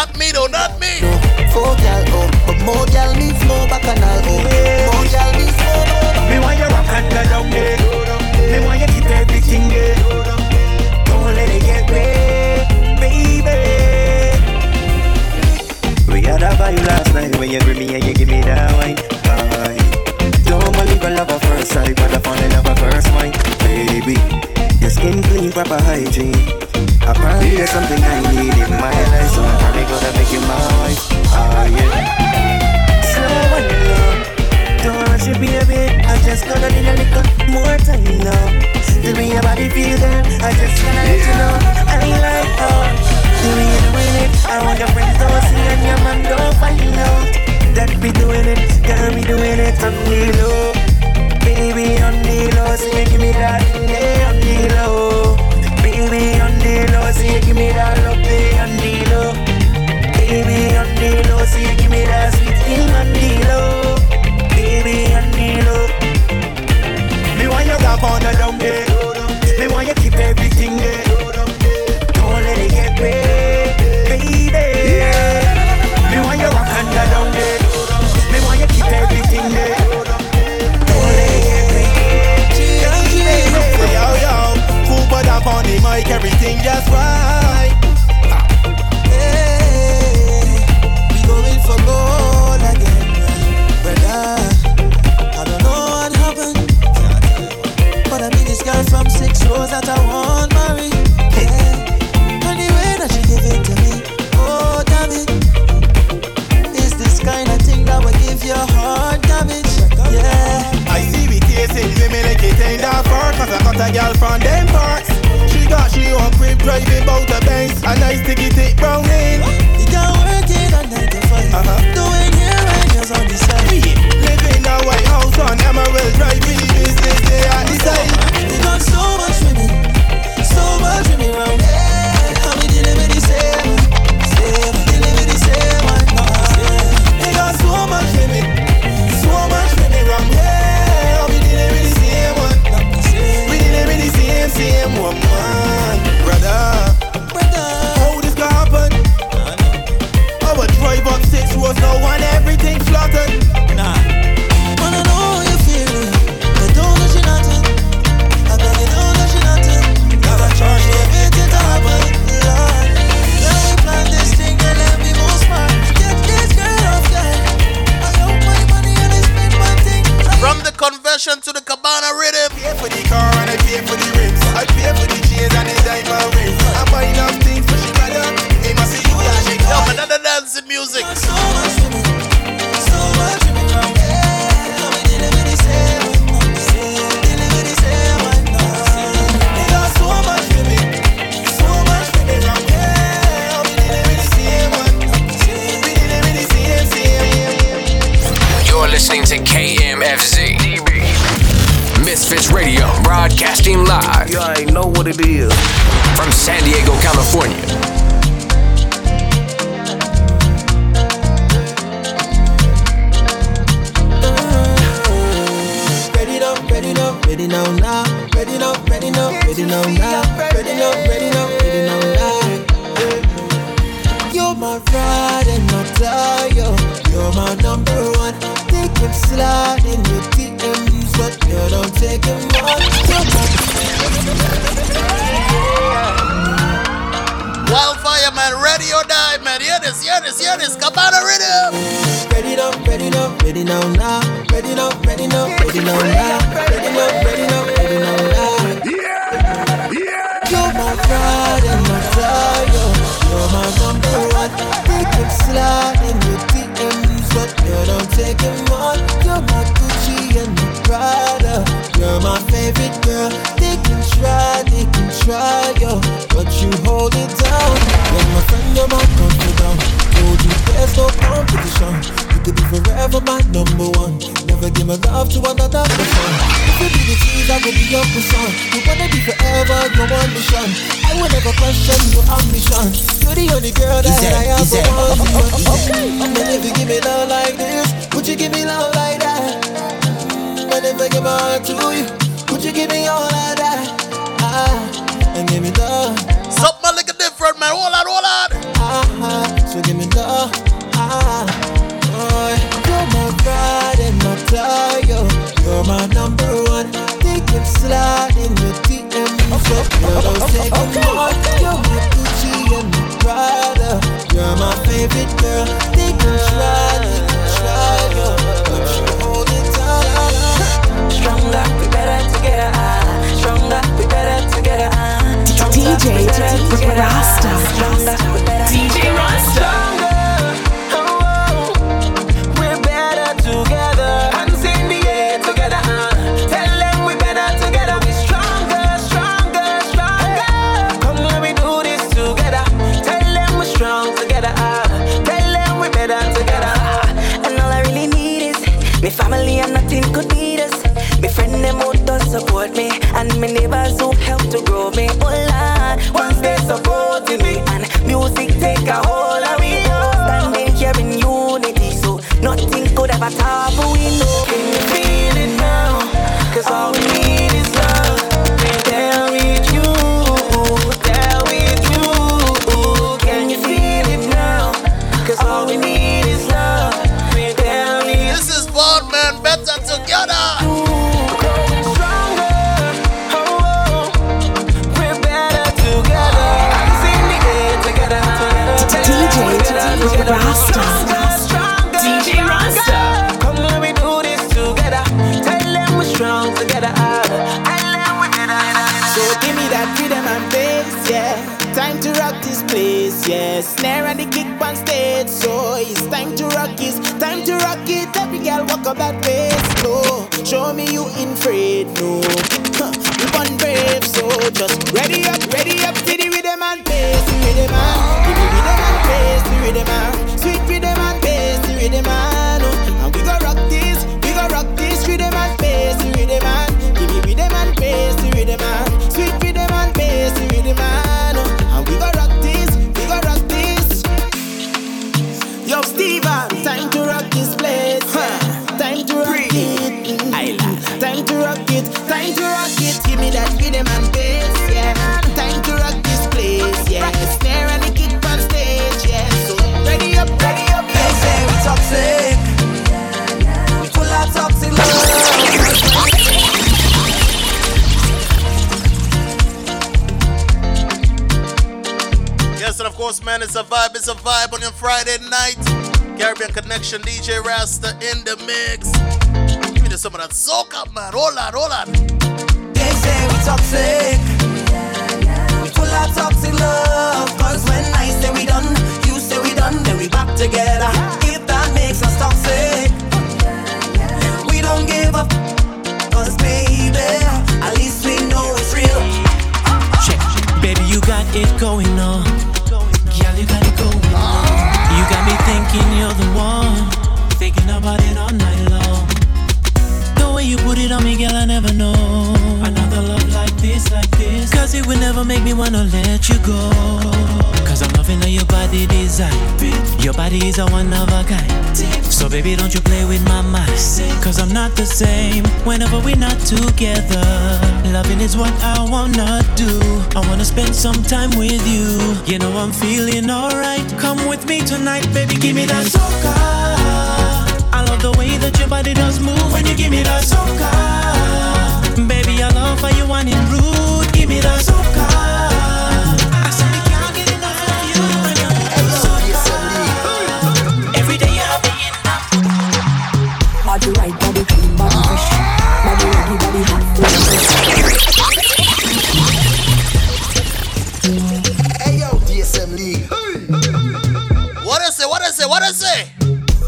Not me though, not me. No, four girl. Oh, but more girl means more bacchanal. Oh, more girl means more. Oh. Me want you rock and go down there. Me want you keep everything there. Don't let it get way, baby. We had a vibe last night when you grip me and you give me that wine. Aye. Don't believe a love at first sight, but I fall in love at first mind, baby. Your skin clean, proper hygiene. Apparently there's something I need in my life, so I'm probably gonna make you my wife. Ah yeah. And low. Don't rush it, baby. I just gonna need a little more time now. The way your body feel then, I just gonna let you know. I like how the way you're it. I want your friends to see and your man don't find out that we doing it. Girl, we doing it on the low, baby on the low. So you give me that, yeah, on the low, low. So you give me that love, baby on the low, baby on the. So you give me that sweet thing on baby, you. Me want you grab on the down there. Me want you keep everything there. Up on the mic, everything just right. Ah. Hey, we going for gold again, brother. I don't know what happened, but I meet this girl from six rows that I want marry. Yeah, and the way that she give it to me, oh damn it, is this kind of thing that will give your heart damage. Yeah, I see we tasting women like it ain't that far Cause I got a girl from them parts She got she own crib driving bout a Benz A nice ticket it brown in you got working on nine to five, Uh-huh. doing hair and nails on the side. Live in a white house on Emerald Drive We business they at the side We got so much women, so much women round. Cause no one everything fluttered. Nah. Wanna know how you feeling? Don't. I you don't I charge the plan this thing let me go smart. Get this girl spend thing. From the conversion to the cabana rhythm. I pay for the car and I pay for the rims. I pay for the chains and the diamond Misfits Radio, broadcasting live. You ain't know what it is. From San Diego, California. Ready now, ready now, ready now, now. Ready now, ready now, ready now, now. Ready now, ready or die, man. Hear this, hear this, hear this. Cabana rhythm. Ready now, ready now, ready now, now. Ready now, ready now, ready now, now. Ready now, ready now, ready now, now. Yeah, yeah. You're my ride and my die, yo. You're my number one. They can slide in your DMs, but you don't take them on. You're my Gucci and my Prada. You're my favorite girl. They can try, can try, yo, but you hold it down. You're my friend, you're my confidant. Told you there's no competition. You could be forever my number one. Never give my love to another person. If you be the cheese, I will be your croissant. You wanna be forever, your one mission. I will never question your ambition. You're the only girl that I one. [laughs] Okay. And then if you give me love like this, would you give me love like that? And if I give my heart to you, would you give me all of that? Ah, and give me love. Something a little different, man. Hold on, hold on. Ah, so give me love. Ah, boy. You're my pride and my fly, yo. You're my number one. They can slide in your DMs, so you don't take them on. You're my Gucci and my Prada. You're my favorite girl. They can try, they can try, yo, but you hold it down. Stronger, we better together. Stronger, we better together. Stronger, DJ we better together. Rasta. Stronger, we better DJ Rasta. Once they supporting me and music take a hold of me. Standing here in unity, so nothing could ever topple we know. Can you feel it now? Cause all no. Show me you in afraid, no. Huh, born brave, so just man, it's a vibe. It's a vibe on your Friday night. Caribbean Connection, DJ Rasta in the mix. Give me some of that soca, man. Hold on, hold on. They say we toxic. We full of toxic love. Cause when I say we done, you say we done, then we back together. If that makes us toxic, we don't give up. Cause baby, at least we know it's real. Check. Baby, you got it going on. You're the one. Thinking about it all night long. The way you put it on me, girl, I never know. Another love like this, like this. Cause it will never make me wanna let you go. Cause I'm loving your body design. Your body is a one of a kind. So baby, don't you play with my mind. Cause I'm not the same whenever we're not together. Loving is what I wanna do. I wanna spend some time with you. You know I'm feeling alright. Come with me tonight, baby, give me that soca. I love the way that your body does move when you give me that soca. Baby, I love how you want it rude. Give me that soca. Body Hey yo, DSM League. What I say? What I say? What I say?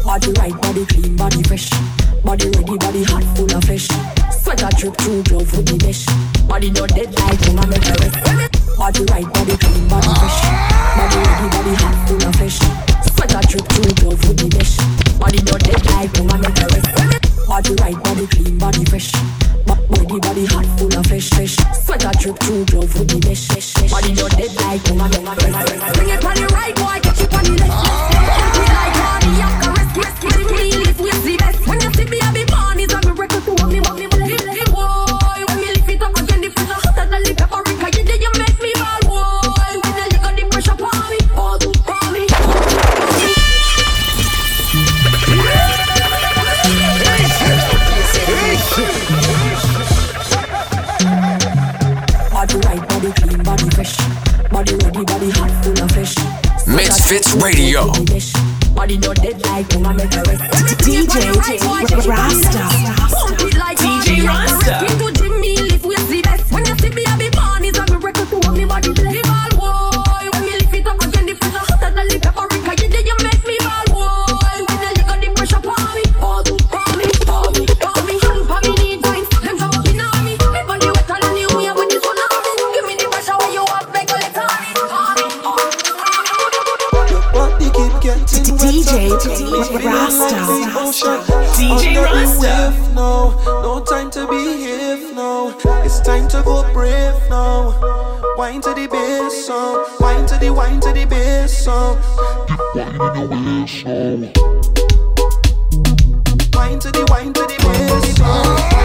Body right, body clean, body fresh. Body ready, body hot, full of flesh. Sweater drip through glove with the mesh. Body not dead like woman make a rest. Body right, body clean, body fresh. Body ready, body hot, full of flesh. Sweater drip through glove with the mesh. Body not dead like woman make a rest. Body right, body clean, body fresh. Body, body hot, full of flesh, flesh. Sweater drip through glove with the mesh. mesh. Body not dead like Radio. Body not dead like woman make a rest. DJ Rasta. Pump it like DJ Rasta. Wine to the bass song. Wine to the wine to the bass song. Wine to the wine to the bass song.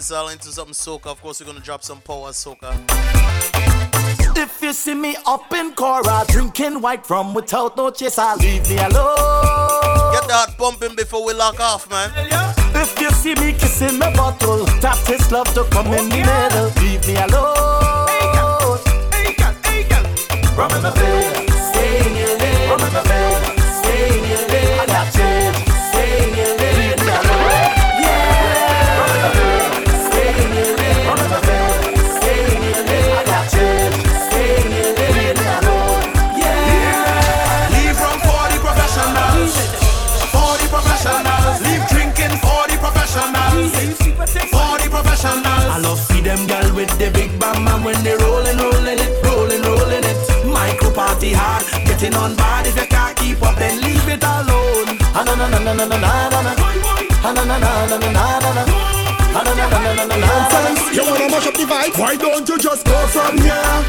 dancehall into something soca. Of course, we're gonna drop some power soca. If you see me up in Cora drinking white rum without no chase, I leave me alone. Get that pumping before we lock off, man. If you see me kissing my bottle, tap this love to come oh, in yeah. the middle. Leave me alone. Hey, girl. Hey, girl. Hey, girl. Rum in the bed. You wanna mash up the vibe? Why don't you just go from here?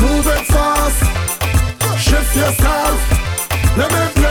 Move it fast, shift yourself. Let me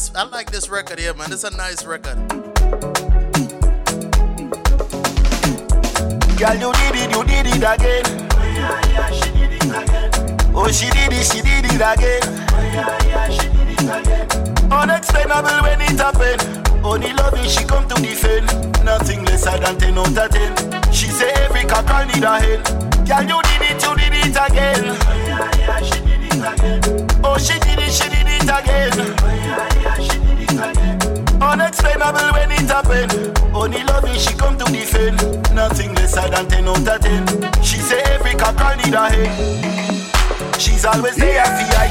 this. I like this record here, man. It's a nice record. Girl, you did it, you did it again. Oh, she did it, she did it again. Unexplainable when it happened. Only loving she come to defend. Nothing lesser than 10 out of 10. She say every cocker need a hand. Girl, you did it, you did it again. Oh, she Oh, did it, she did it again. Unexplainable when it happened. Only loving she come to defend. Nothing lesser than 10 out of 10. She say every cocker need a hand. She's always there for I.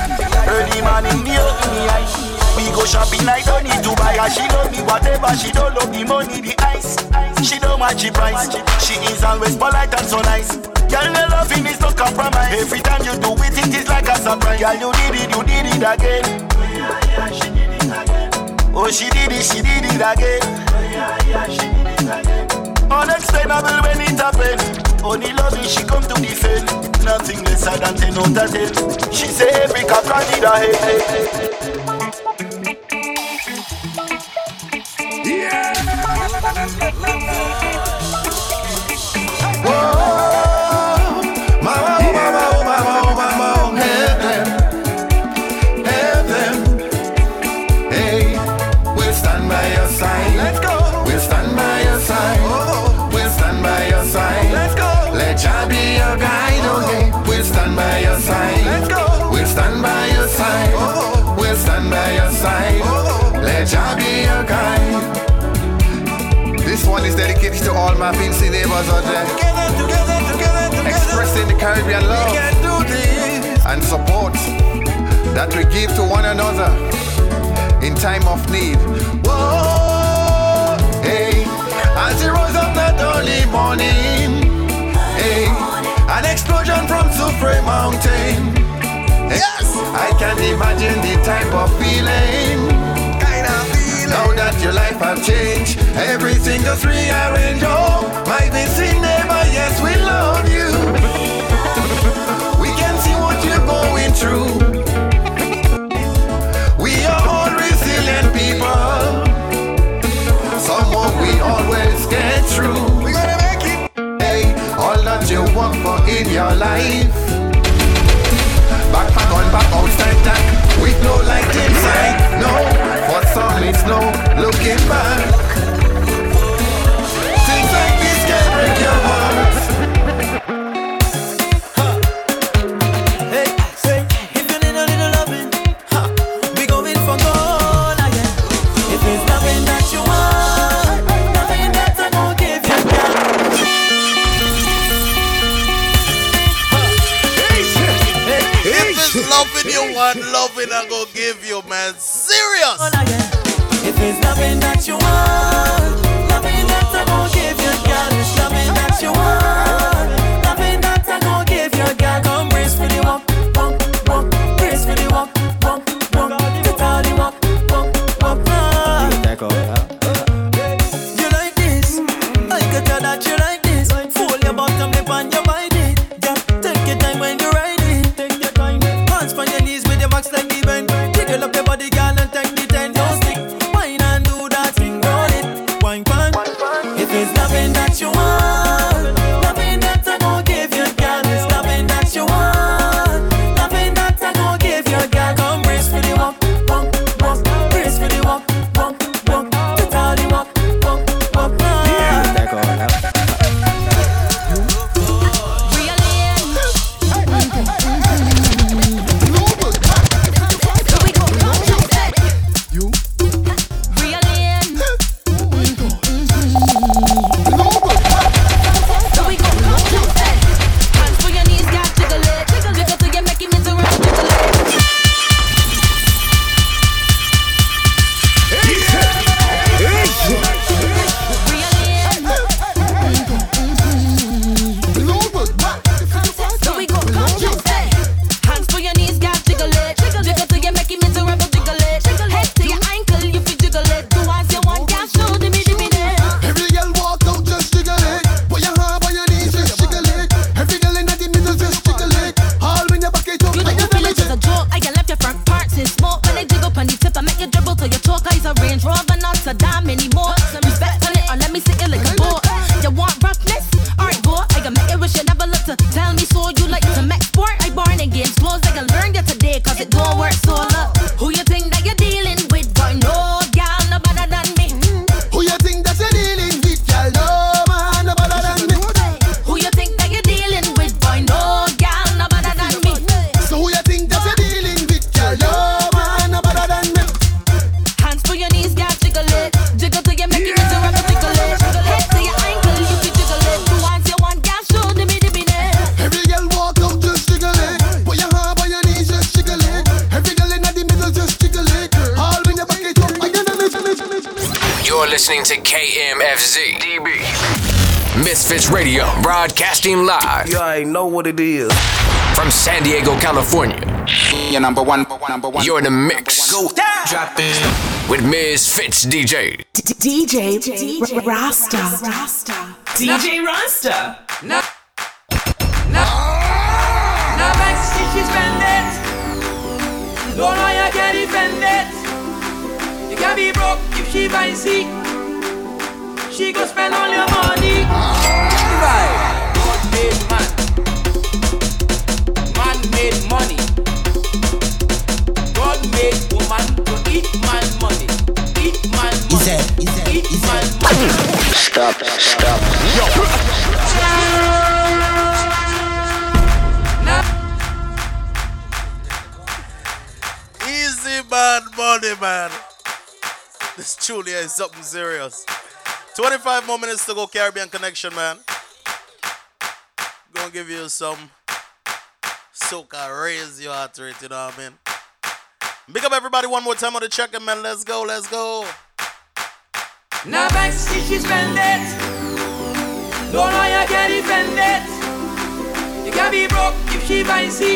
Early up in the eye. We go shopping, I don't need to buy her. She love me whatever, she don't love the money, the ice. She don't match the price. She is always polite and so nice. Girl, the loving is no compromise. Every time you do it, it is like a surprise. Girl, you did it, you did it again. Oh, she did it, she did it again. Unexplainable when it happened. Only loving she come to defend. Nothing lesser than 10 out of 10. She say every cocker need a head. To all my Vincy neighbors out there. Expressing the Caribbean love and support that we give to one another in time of need. Whoa, hey, as it rose up that early morning, hey, an explosion from Soufriere Mountain. Yes, I can imagine the type of feeling. Now that your life have changed, everything just rearrange. Oh, my busy neighbor, yes, we love you. We can see what you're going through. We are all resilient people. Someone we always get through. We gonna make it. Hey, all that you work for in your life. Backpack on back outside tack with no light inside. No, for some it's no looking back. Things like this can break your heart. If you need a little loving, huh, we going for gold again. If it's loving that you want, loving that I gon' give you, girl. If it's loving you want, loving I go give you, man. Serious. If it's loving that you want, in the mix. Go drop it with Misfits DJ. DJ Rasta. DJ Rasta. man. This Julia is something serious. 25 more minutes to go, Caribbean Connection, man. Gonna give you some soca, raise your heart rate, you know what I mean? Big up everybody one more time on the check in, man. Let's go, let's go. Now bank she's bended. Don't know you get it. You can be broke if she fancy.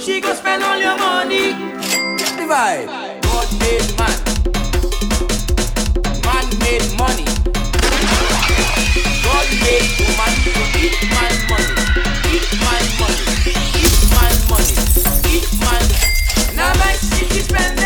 She go spend all your money vibe. God made man. Man made money. God made woman to eat man money. Eat man money. Eat man money. Eat man. Now my shit depends.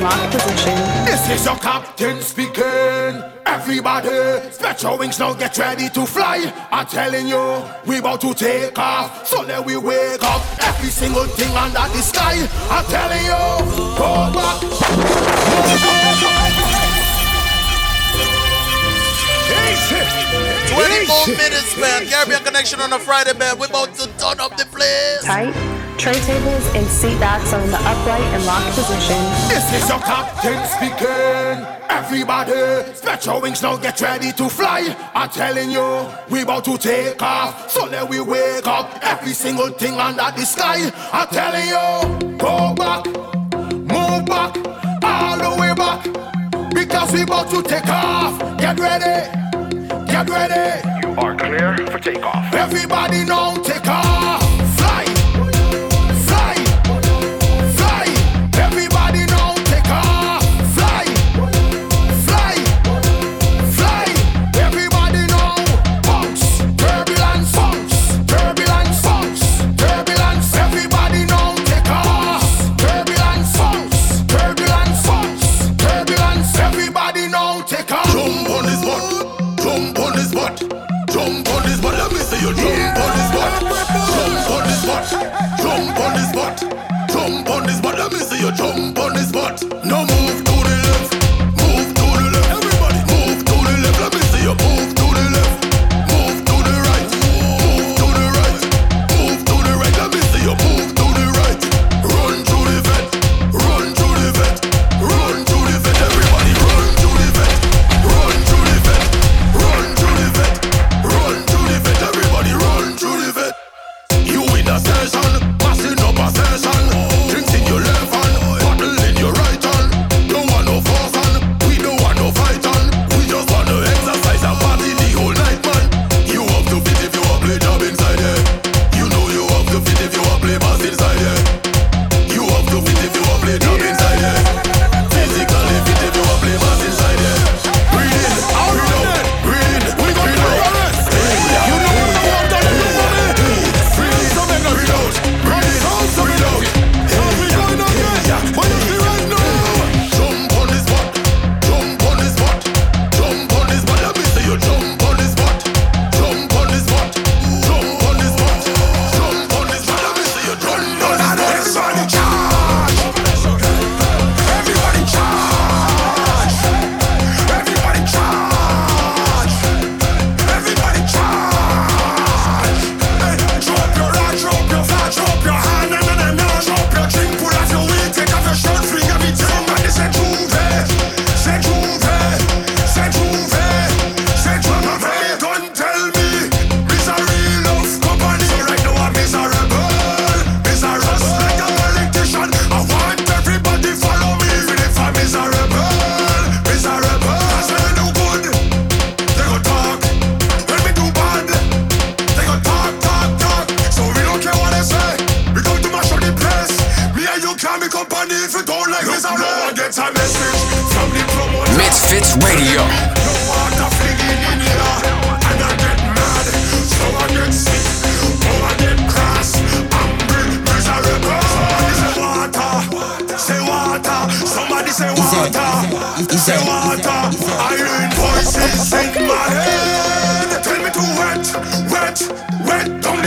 Position. This is your captain speaking. Everybody, stretch your wings now, get ready to fly. I'm telling you, we about to take off. So let we wake up every single thing under the sky. I'm telling you, go back. Twenty-four minutes, man. Caribbean connection on a Friday, man. We're about to turn up the place. Tight tray tables and seat backs are in the upright and locked position. This is your captain speaking. Everybody, stretch your wings now get ready to fly. I'm telling you, we about to take off. So let we wake up every single thing under the sky. I'm telling you, go back, move back, all the way back. Because we about to take off. Get ready, get ready. You are clear for takeoff. Everybody now take off. Everybody say water, say water. Iron voices in my. Tell me to wet, wet, wet. Don't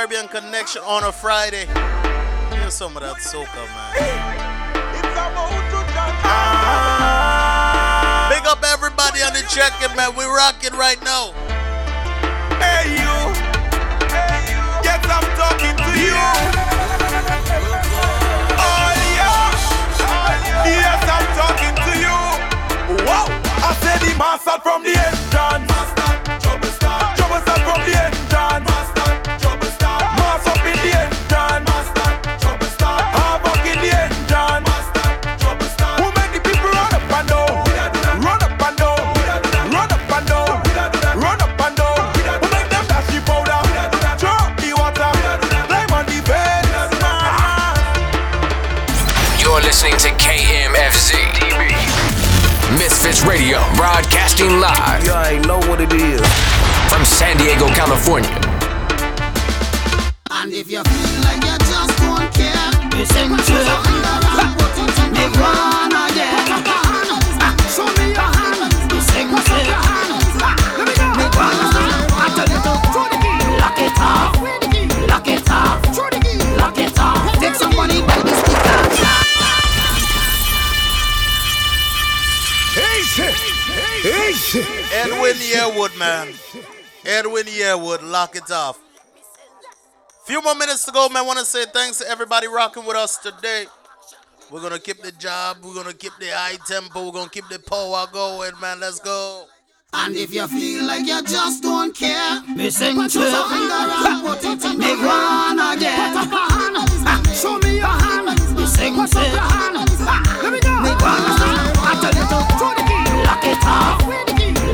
Caribbean Connection on a Friday. Hear some of that soca, man. Ah. Big up everybody on the check-in, man. We rocking right stuff. Few more minutes to go, man. Want to say thanks to everybody rocking with us today. We're gonna keep the job. We're gonna keep the high tempo. We're gonna keep the power going, man. Let's go. And if you feel like you just don't care, missing put your finger and put it in the ground again. Put up your hand. Show me your hand. Missing put up your hand. Let me know. Me I tell you to throw the key. Lock it off.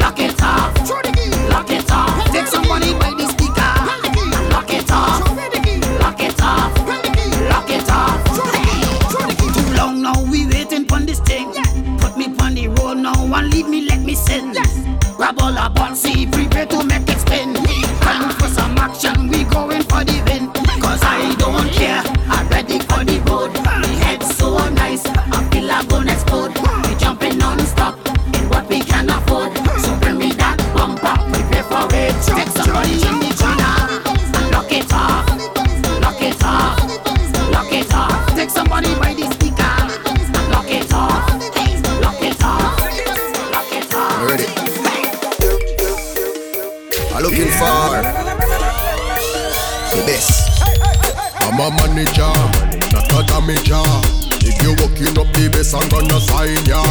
Lock it off. Throw the key. Lock it off. Take some money, by this. Lock it off. Lock it off. Too long now we waiting for this thing. Put me on the road now and leave me let me sin. Grab all our butts, see prepare to make it spin. Time for some action, we going for the win. Cause I don't care, I'm ready for the road. My head's so nice, I feel I'm gonna explode. We jumping non-stop in what we can afford. So bring me that bumper, pay for it. Take somebody. I'm a manager, not a damager. If you working up the best, I'm gonna sign ya.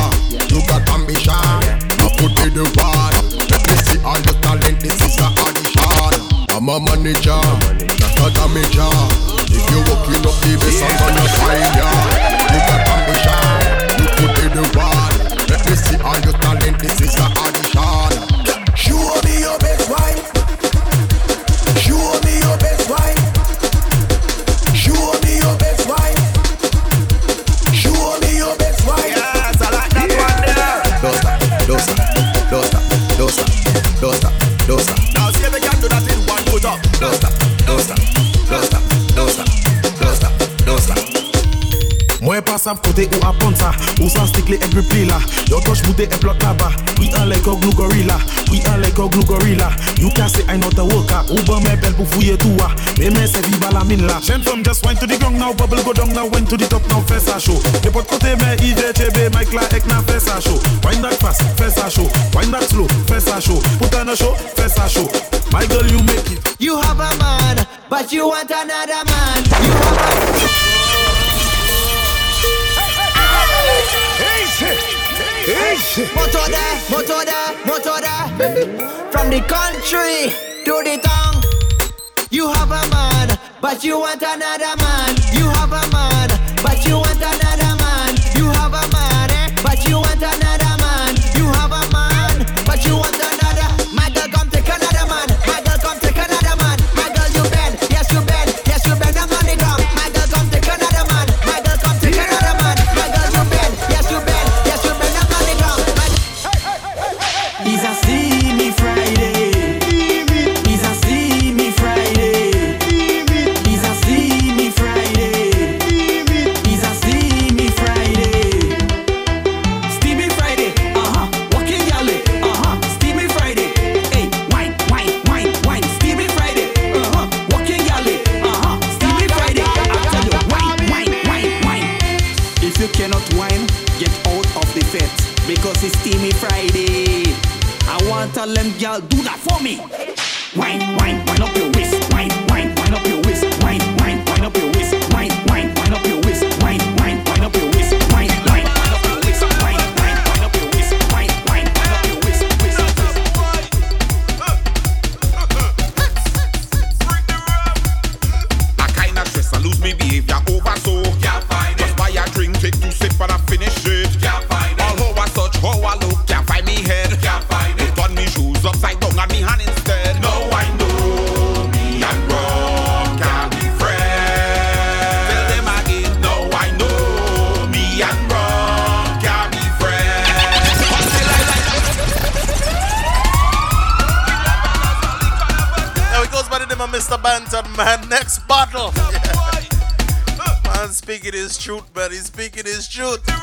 You got ambition, I put it in the work. Let me see all your talent, this is the addition. I'm a manager, not a damager. If you working up the best, I'm gonna sign ya. You got ambition, you put it in the work. Let me see all your talent, this is the addition. Mendoza. sav kote ou apon sa Ou san stik li ek la. Yo kosh mute e blok laba We an like a glue gorilla. We an like a glue gorilla. You can say I not a worker Ou ban men bel pou fouye tou a Men men se viva la min la. Chen from just wine to the ground now. Bubble go down now. Wine to the top now. Fes a show. De pot kote men ije chebe Mike la ek na fes a show. Wine that fast. Fes a show. Wine that slow. Fes a show. Put on a show. Fes a show. My girl you make it. You have a man But you want another man. You have a man Motor there, motor. From the country to the town. You have a man, but you want another man. You have a truth, but he's speaking his truth.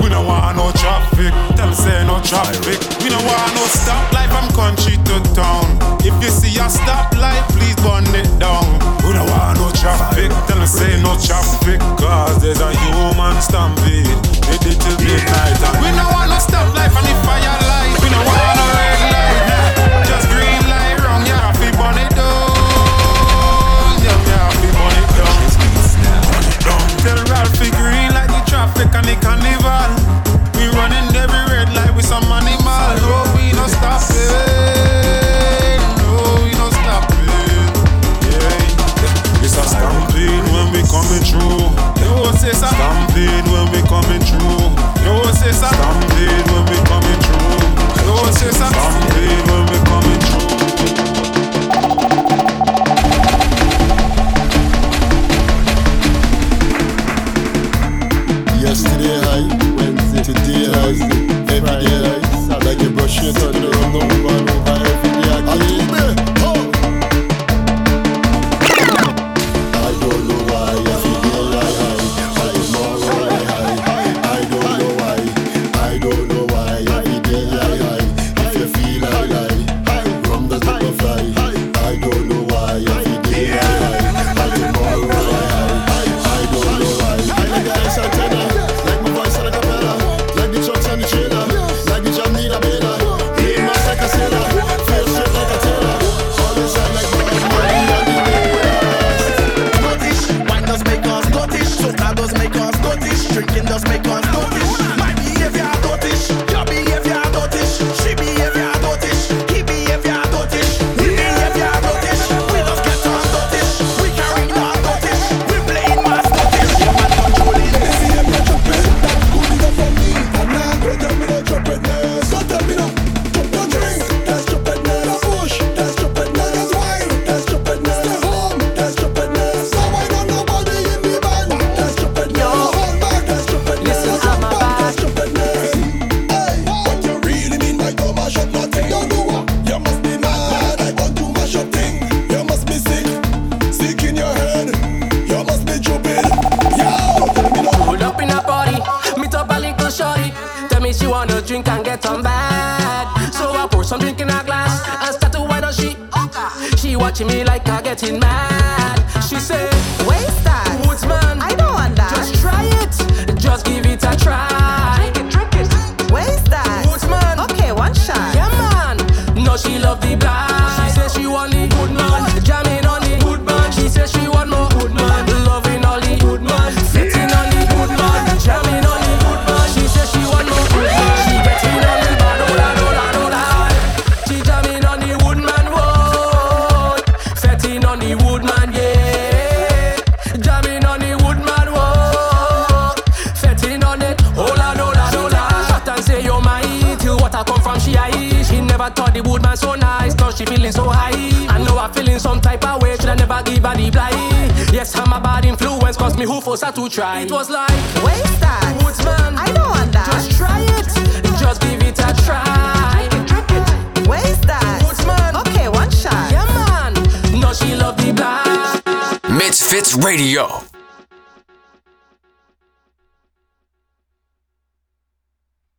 We don't want no traffic. Tell say no traffic. We don't want no stop life from country to town. If you see a stop light, please burn it down. We don't want no traffic. Tell say no traffic. Cause there's a human stampede. It did till midnight. We don't want